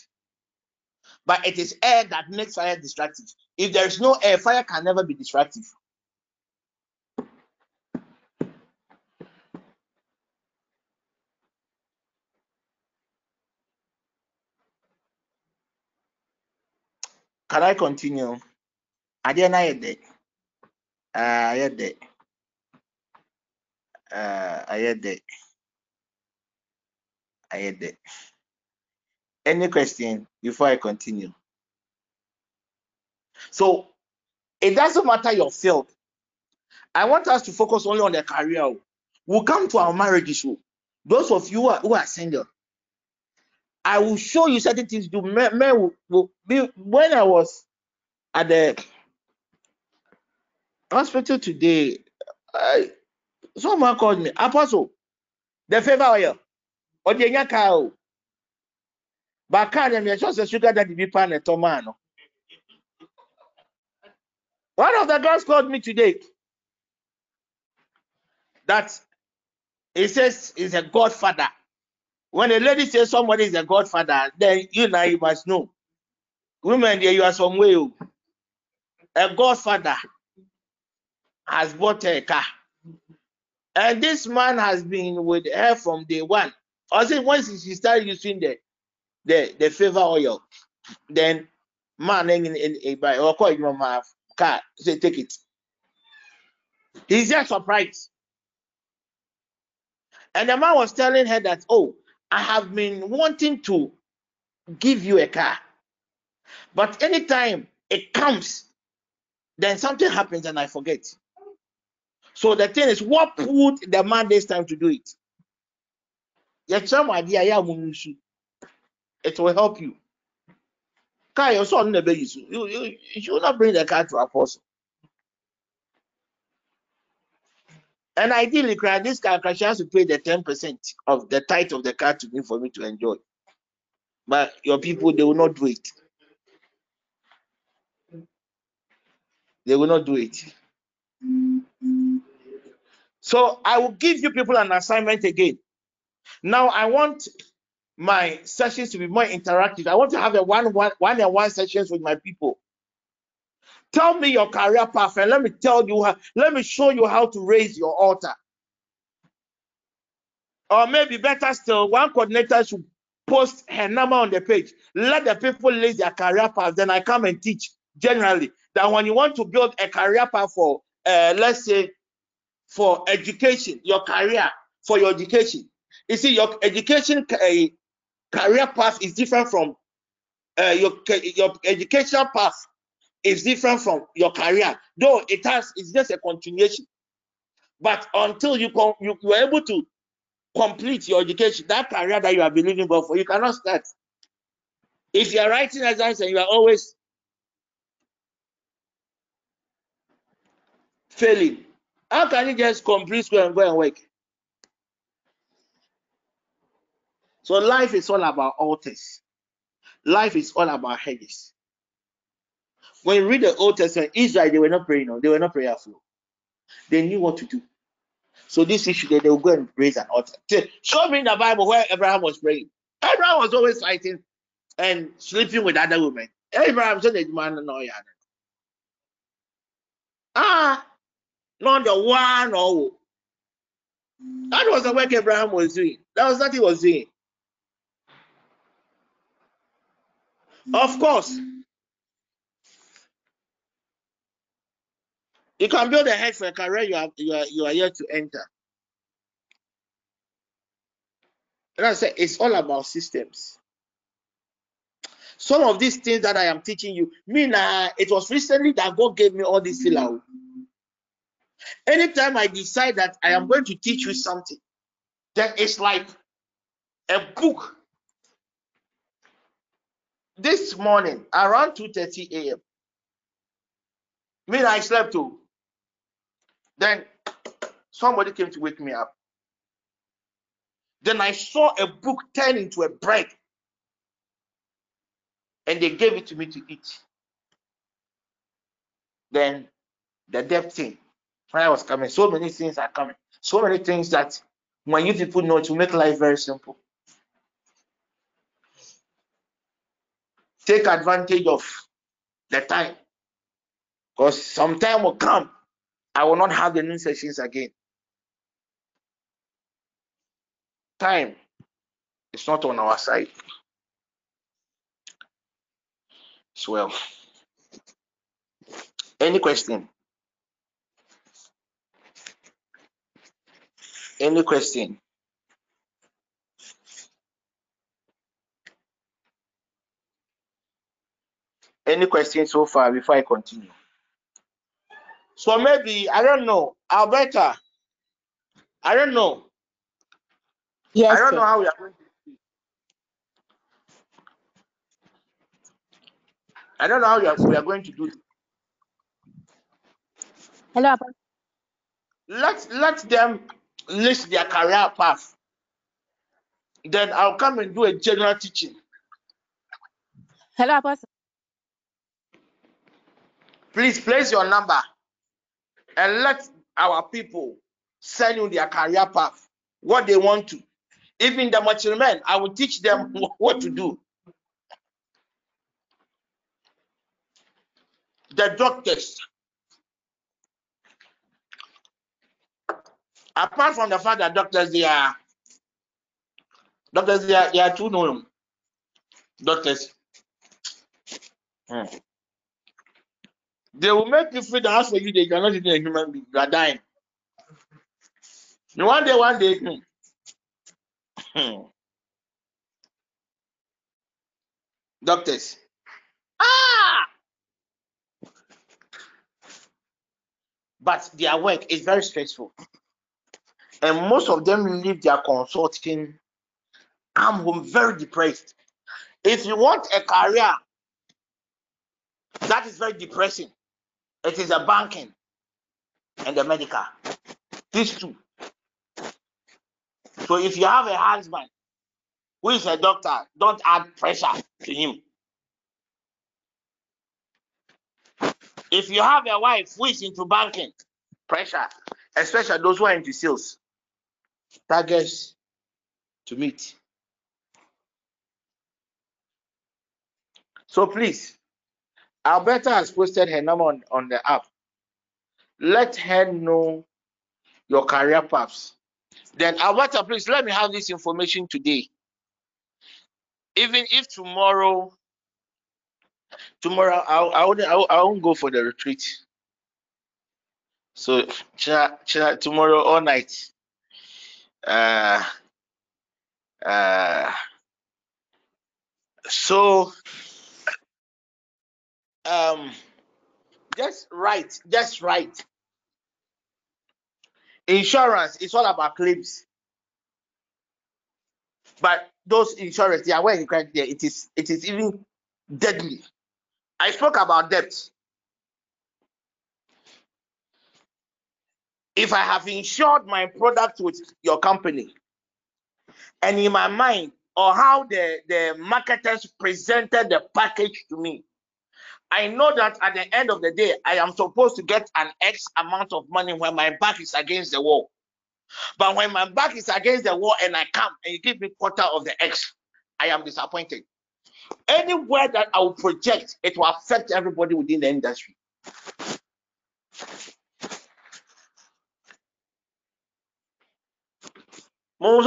but it is air that makes fire destructive. If there is no air, fire can never be destructive. Can I continue? Adeɛ no ayɛ dɛ. Ah, Ayɛ dɛ. Ah, dɛ. Any question before I continue? So it doesn't matter your field. I want us to focus only on the career. We'll come to our marriage issue Those of you who are, who are single, I will show you certain things. Do men, men will, will be when I was at the hospital today. I, someone called me, Apostle, the favor oil, or the. But can't just a sugar that be pan a tomano. One of the girls called me today. that he says is a godfather. When a lady says somebody is a godfather, then you now you must know. Women, there you are some way. oh. A godfather has bought a car. And this man has been with her from day one. I say once she started using the the, the favor oil, then man in in by or call your man car say take it. He's just surprised. And the man was telling her that, oh, I have been wanting to give you a car. But anytime it comes, then something happens and I forget. So the thing is, what put the man this time to do it? It will help you. Car your son never use. You, you, should not bring the car to apostle. And ideally, this car she has to pay the 10% of the tithe of the car to me for me to enjoy. But your people, they will not do it. They will not do it. So I will give you people an assignment again. Now I want my sessions to be more interactive. I want to have a one one one and one sessions with my people. Tell me your career path and let me tell you how, let me show you how to raise your altar. Or maybe better still, one coordinator should post her number on the page. Let the people list their career path. Then I come and teach generally that when you want to build a career path for, uh, let's say, for education, your career, for your education. You see, your education uh, career path is different from uh, your your educational path is different from your career. Though it has, it's just a continuation. But until you com- you, you are able to complete your education, that career that you are believing for, you cannot start. If you are writing exams and you are always failing, how can you just complete school and go and work? So life is all about altars. Life is all about hedges. When you read the Old Testament, Israel, they were not praying, they were not prayerful. They knew what to do. So this issue, they, they will go and raise an altar. Show me in the Bible where Abraham was praying. Abraham was always fighting and sleeping with other women. Abraham said, man, no, yeah. Ah, not the one or that was the work Abraham was doing. That was what he was doing. Of course, you can build a head for a career you are you are you are yet to enter. And I say it's all about systems. Some of these things that I am teaching you, me nah, it was recently that God gave me all this filler. Anytime I decide that I am going to teach you something, then it's like a book. This morning, around 2:30 a.m., me I slept too. Then somebody came to wake me up. Then I saw a book turn into a bread. And they gave it to me to eat. Then the debt thing, I was coming, so many things are coming. So many things that when you people know to make life very simple. Take advantage of the time. Because some time will come, I will not have the new sessions again. Time is not on our side. as well. Any question? Any question? Any question so far before I continue? So maybe I don't know, Alberta. I don't know. Yes, I don't sir. know how we are going to. Do this. I don't know how we are, we are going to do it. Hello, Apostle. Let let them list their career path. Then I'll come and do a general teaching. Hello, Apostle. Please place your number and let our people send you their career path, what they want to. Even the mature men, I will teach them what to do. The doctors, apart from the fact that doctors they are doctors they are, they are too known doctors. Hmm. They will make you feel that for you, they cannot even a human being. You are dying. And one day, one day, hmm. Hmm. doctors. Ah! But their work is very stressful. And most of them leave their consulting come home very depressed. If you want a career that is very depressing, it is a banking and the medical. These two. So if you have a husband who is a doctor, don't add pressure to him. If you have a wife who is into banking, pressure, especially those who are into sales, targets to meet. So please, Alberta has posted her number on, on the app. Let her know your career paths. Then Alberta, please let me have this information today. Even if tomorrow, tomorrow I, I, won't, I, I won't go for the retreat. So tomorrow all night. Uh, uh, so um just right just right. Insurance is all about claims. But those insurance they are well correct there it is it is even deadly. I spoke about debt if i have insured my product with your company and in my mind or how the the marketers presented the package to me I know that at the end of the day, I am supposed to get an X amount of money when my back is against the wall. But when my back is against the wall and I come and you give me quarter of the X, I am disappointed. Anywhere that I will project, it will affect everybody within the industry. No,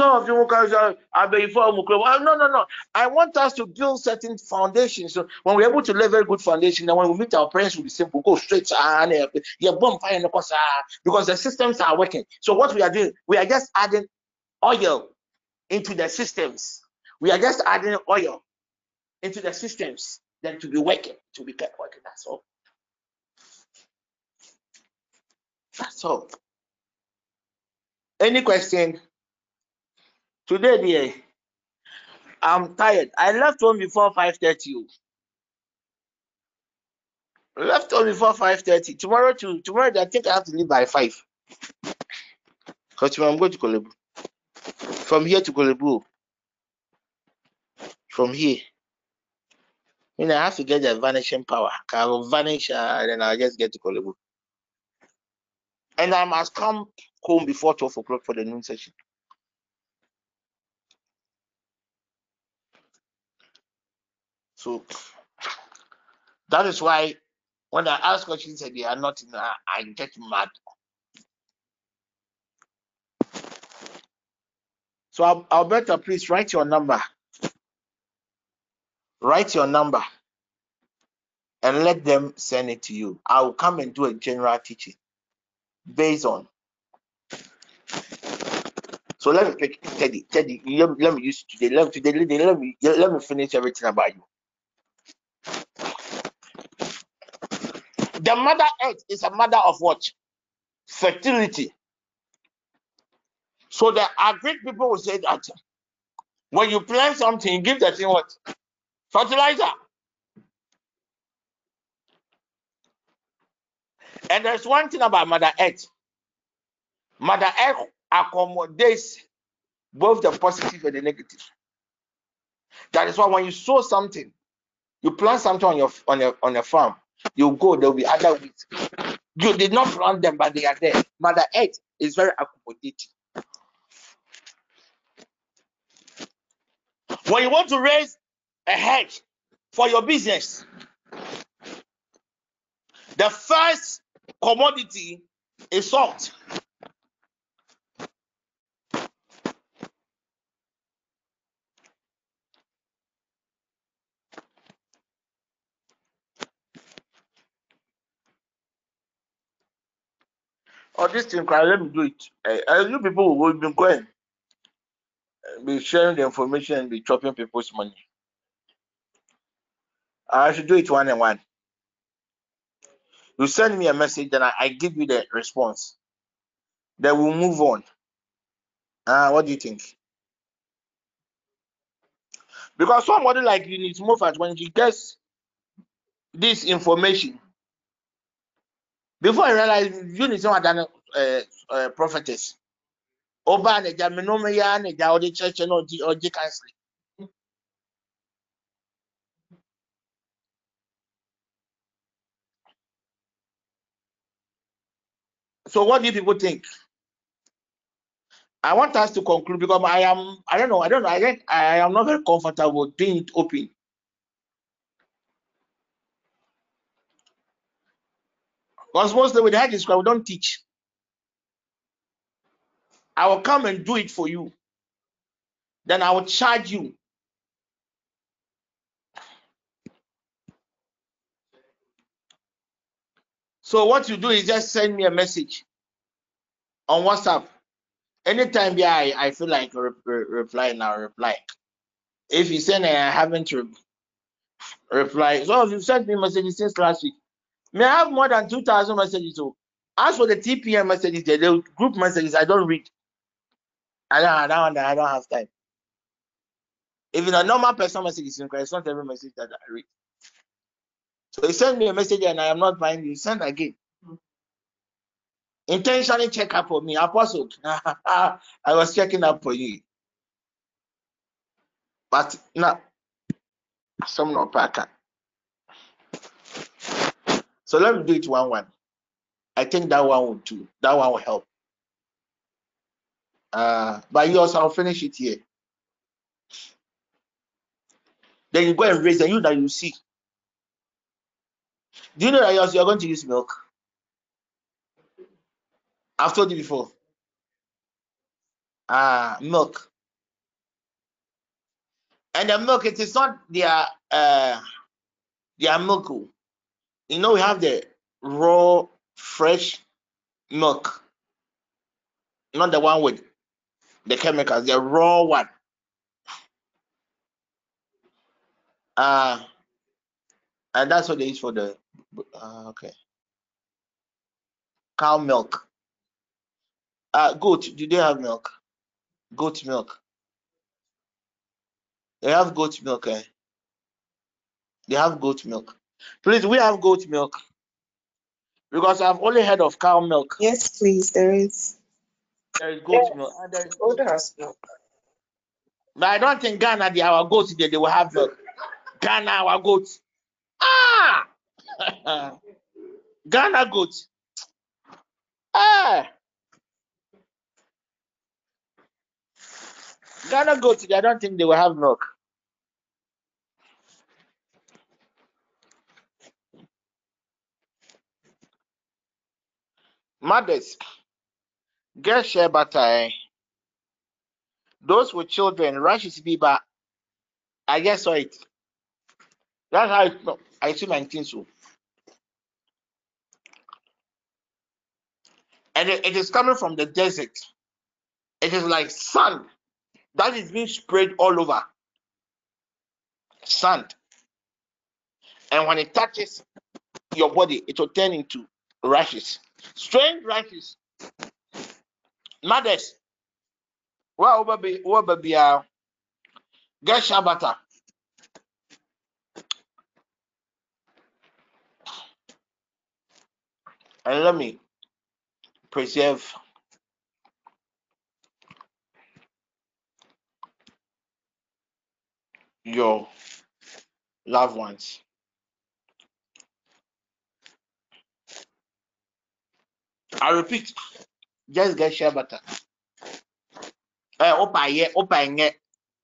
no, no. I want us to build certain foundations. So when we're able to lay very good foundation, then when we meet our parents, will be simple. Go straight and uh, yeah, bomb fire because the systems are working. So what we are doing, we are just adding oil into the systems. We are just adding oil into the systems then to be working, to be kept working. That's all. That's all. Any question? Today, dear, I'm tired. I left home before 5:30. Left home before 5:30. Tomorrow to tomorrow, I think I have to leave by five. Because tomorrow I'm going to Korle Bu. From here to Korle Bu. From here. I mean, I have to get the vanishing power. I will vanish uh, and then I'll just get to Korle Bu. And I must come home before 12 o'clock for the noon session. So that is why when I ask questions and they are not in, I, get mad. So Alberta, please write your number. Write your number and let them send it to you. I will come and do a general teaching based on. So let me pick Teddy. Teddy, let me use today. Let me, today, let me let me finish everything about you. The mother earth is a mother of what? Fertility. So the agric people will say that when you plant something, give that thing what? Fertilizer. And there's one thing about Mother Earth. Mother Earth accommodates both the positive and the negative. That is why when you sow something, you plant something on your on your on your farm, you go, there will be other weeds. You did not plant them, but they are there. Mother Earth is very accommodating. When you want to raise a hedge for your business, the first commodity is salt. Oh, this thing, let me do it. Uh, you people will be going, be sharing the information and be chopping people's money. I should do it one and one. You send me a message, then I, I give you the response. Then we'll move on. Uh, what do you think? Because somebody like you needs move at when he gets this information, before I realize you need someone than uh, uh, prophetess. Oba ne ja menome ya ne ja odi church no di odi council. So what do you people think? I want us to conclude because I am I don't know I don't know I get I am not very comfortable doing it open. Because mostly with high school we don't teach. I will come and do it for you. Then I will charge you. So what you do is just send me a message on WhatsApp. Anytime yeah, I, I feel like re- re- replying, I'll reply. If you send I haven't re- replied, so if you sent me messages since last week, may I have more than 2,000 messages. So as for the TPM messages, the, group messages, I don't read. I don't, I don't, I don't have time. Even a normal person message is it's not every message that I read. So you send me a message and I am not buying you, send again. Intentionally check up for me. Apostle, I was checking up for you. But now, some not packer. So let me do it one one. I think that one will do. That one will help. Uh, but yours, I'll finish it here. Then you go and raise, and you that you see. Do you know that yours, you're going to use milk? I've told you before. Uh, milk. And the milk, it is not their uh their milk. You know, we have the raw, fresh milk, not the one with the chemicals, the raw one. Uh, and that's what they use for the uh, okay cow milk. Uh, goat, do they have milk? Goat milk. They have goat milk. Eh? They have goat milk. Please, we have goat milk because I've only heard of cow milk. Yes, please, there is. There is goat milk. And there is Goat has milk. But I don't think Ghana, they, our goats, they, they will have milk. Ghana, our goats. Ah! Ghana goats. Ah! Ghana goats, I don't think they will have milk. Mothers, get shea butter. Eh? Those with children, rashes be but I guess so it. That's how no, I see my things so. And it, it is coming from the desert. It is like sand that is being sprayed all over. Sand. And when it touches your body, it will turn into rashes. Strange rashes. Mothers. Well, baby, well, baby, uh, get shea butter. And let me preserve your loved ones. I repeat, Just get shea butter. Eh, opa ye, opa nye.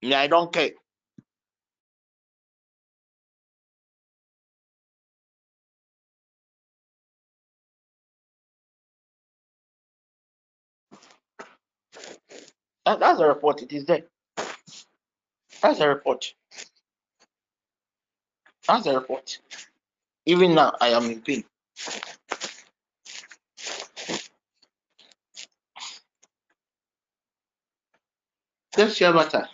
Me, I don't care. That, that's a report. It is there. That's a report. That's a report. Even now, I am in pain. Just shea butter.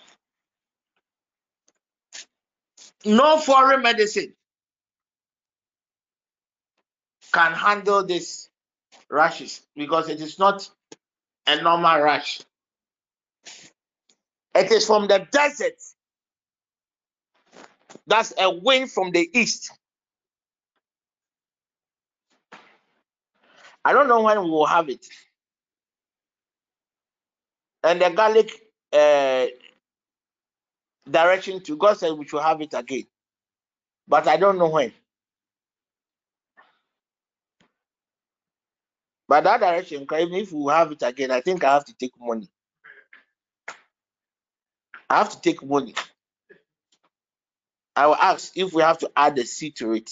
No foreign medicine can handle this rashes because it is not a normal rash. It is from the desert. That's a wind from the east. I don't know when we will have it. And the garlic uh, direction to God said we should have it again. But I don't know when. But that direction, even if we have it again, I think I have to take money. I have to take money. I will ask if we have to add a seed to it.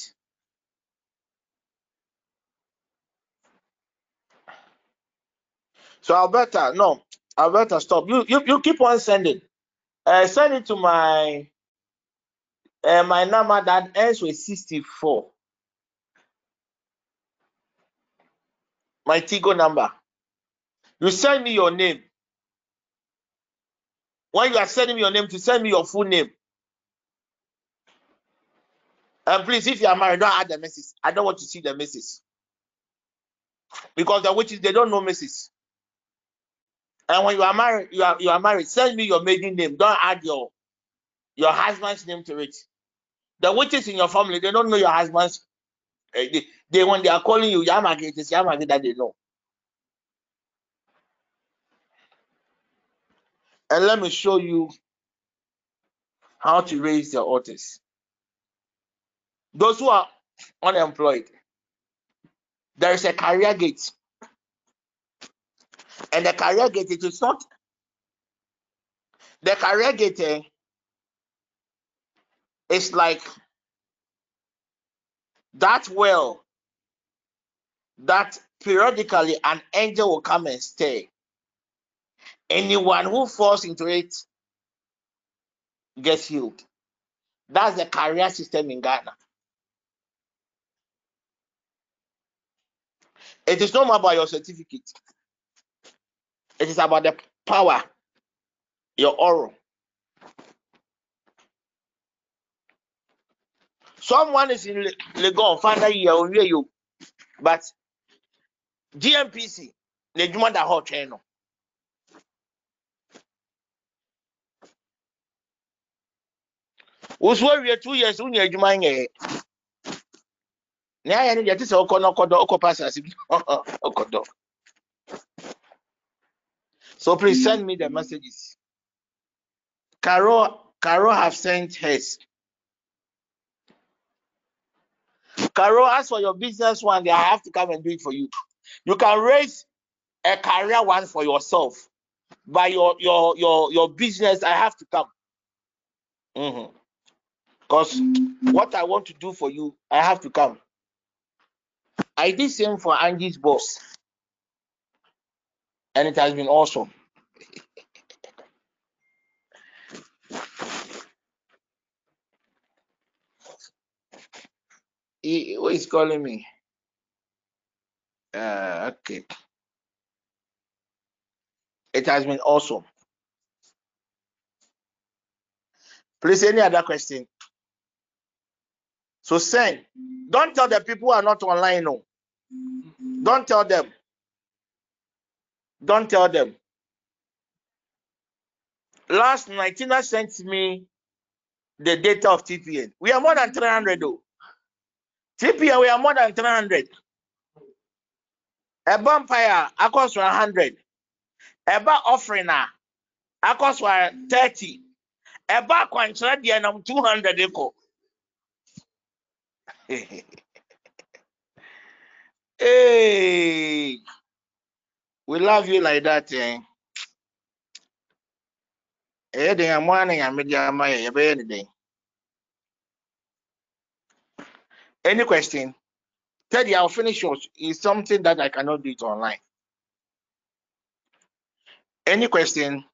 So Alberta, no, Alberta, stop. You you, you keep on sending. Uh, send it to my uh, my number that ends with 64. My Tigo number. You send me your name. When you are sending me your name, to send me your full name. And please, if you are married, don't add the message. I don't want to see the message. Because the witches, they don't know message. And when you are married, you are you are married, send me your maiden name. Don't add your your husband's name to it. The witches in your family, they don't know your husband's. Uh, they, they when they are calling you Yamagi, it is Yamagi that they know. And let me show you how to raise your altars. Those who are unemployed, there is a career gate. And the career gate, it is not the career gate eh, is like that well that periodically an angel will come and stay. Anyone who falls into it gets healed. That's the career system in Ghana. It is not about your certificate. It is about the power, your aura. Someone is in Legon, find out year on you, but GMPC, the Juma da hot channel. Wosu awie two years wonya adwuma nyɛ nea ayɛ no deɛ te sɛ wokɔ no ɔkɔdɔ wokɔpa asase bi ɔkɔdɔ so please send me the messages Carol Carol have sent hers Carol as for your business one I have to come and do it for you you can raise a career one for yourself by your your your your business I have to come mm-hmm. Because what I want to do for you, I have to come. I did same for Angie's boss. And it has been awesome. he, who is calling me? Uh, okay. It has been awesome. Please, any other question? So send. Don't tell the people who are not online. No. Don't tell them. Don't tell them. Last night, Tina sent me the data of TPN. We are more than 300 though. TPN, we are more than 300. A vampire, I cost 100. A bar offering, I cost for 30. A bar contract, I'm 200 echo. hey, we love you like that, eh? Eh, de ya mwana ya media ama ya yebe anything. Any question? Teddy, I'll finish yours. It's something that I cannot do it online. Any question?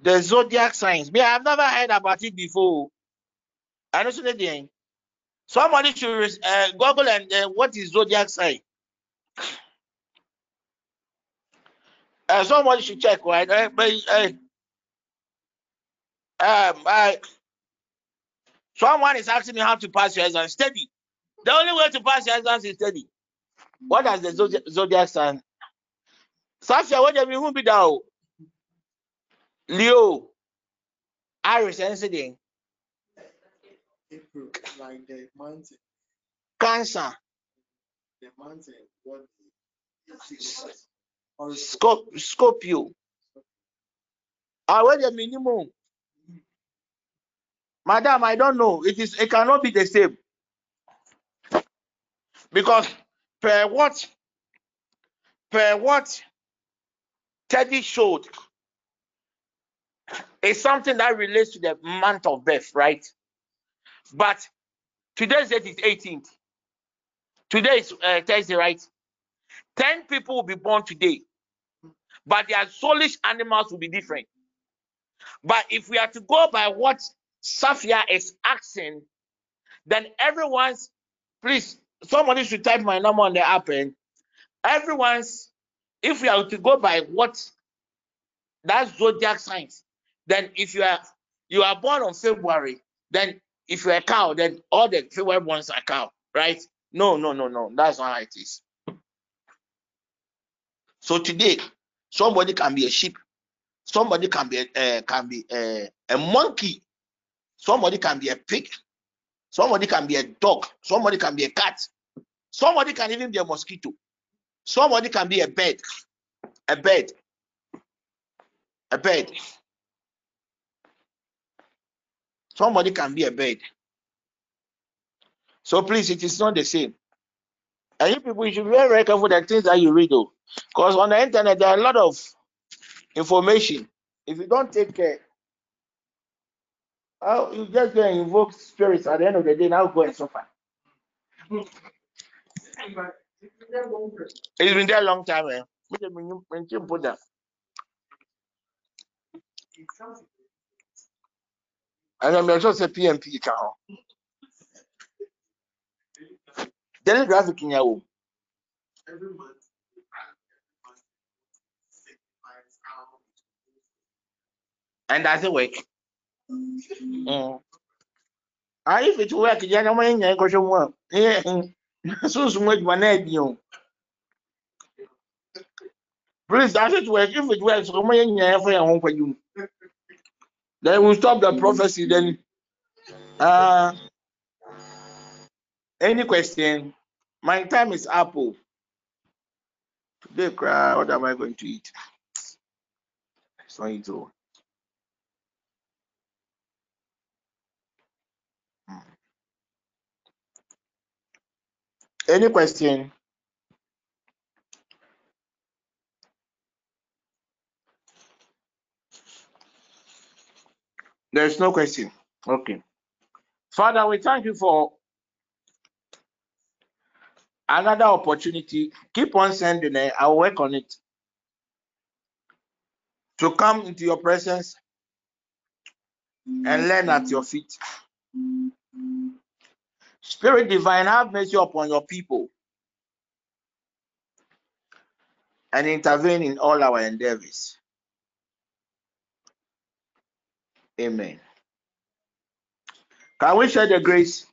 The zodiac signs. Me, I've never heard about it before. I don't see anything. Somebody should uh, Google and uh, what is zodiac sign. Uh, somebody should check, right? Uh, but, uh, um, I, someone is asking me how to pass your exam. Steady. The only way to pass your exams is steady. What does the zodiac, sign? Safia, what do you mean? Who be down? Leo, Iris, anything. Like the mountain, Cancer, the mountain, what Scop- Scorpio. Ah, what the minimum? Madam, I don't know. It is. It cannot be the same because per what per what Teddy showed is something that relates to the month of birth, right? But today's date is 18th. Today is uh, Thursday, right? 10 people will be born today, but their soulish animals will be different. But if we are to go by what Safia is asking, then everyone's, please, somebody should type my number on the app and everyone's, if we are to go by what that zodiac signs, then if you are you are born on February, then if you're a cow, then all the February ones are cow, right? No, no, no, no. That's not how it is. So today, somebody can be a sheep, somebody can be a, uh, can be a, a monkey, somebody can be a pig, somebody can be a dog, somebody can be a cat, somebody can even be a mosquito, somebody can be a bird, a bird, a bird. Somebody can be a bird. So please, it is not the same. And you people you should be very, very careful the things that you read, though. Because on the internet, there are a lot of information. If you don't take care, how you just go and invoke spirits at the end of the day, now go and suffer. It's been there a long time, eh? And I'm just a PMP account. Daily graphic in your home. every month. signifies And does it work? Mm. Ah, if it work, then I'm in your question. Well, yeah, so so much one head, you. Please, does it work? If it works, come in your for your home for you. Then we'll stop the prophecy. Then, uh, any question? My time is up. oh. Today, cry. What am I going to eat? It's not eat. oh. Any question? There's no question. Okay. Father, we thank you for another opportunity. Keep on sending it. I'll work on it. To come into your presence and learn at your feet. Spirit divine, have mercy upon your people and intervene in all our endeavors. Amen. Can we share the grace?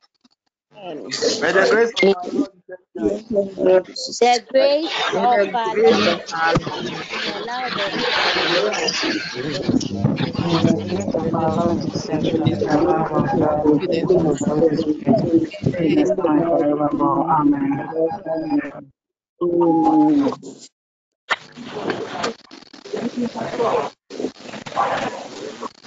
May the grace of our Lord Jesus Christ, The grace of our Lord, Amen.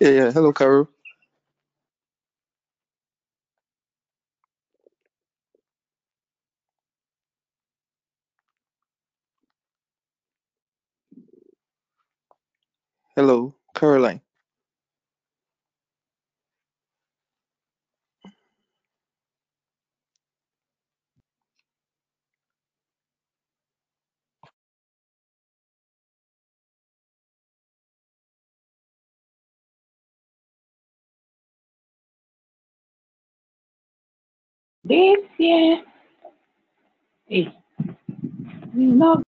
Yeah, yeah. Hello, Carol. Hello, Caroline. This year is not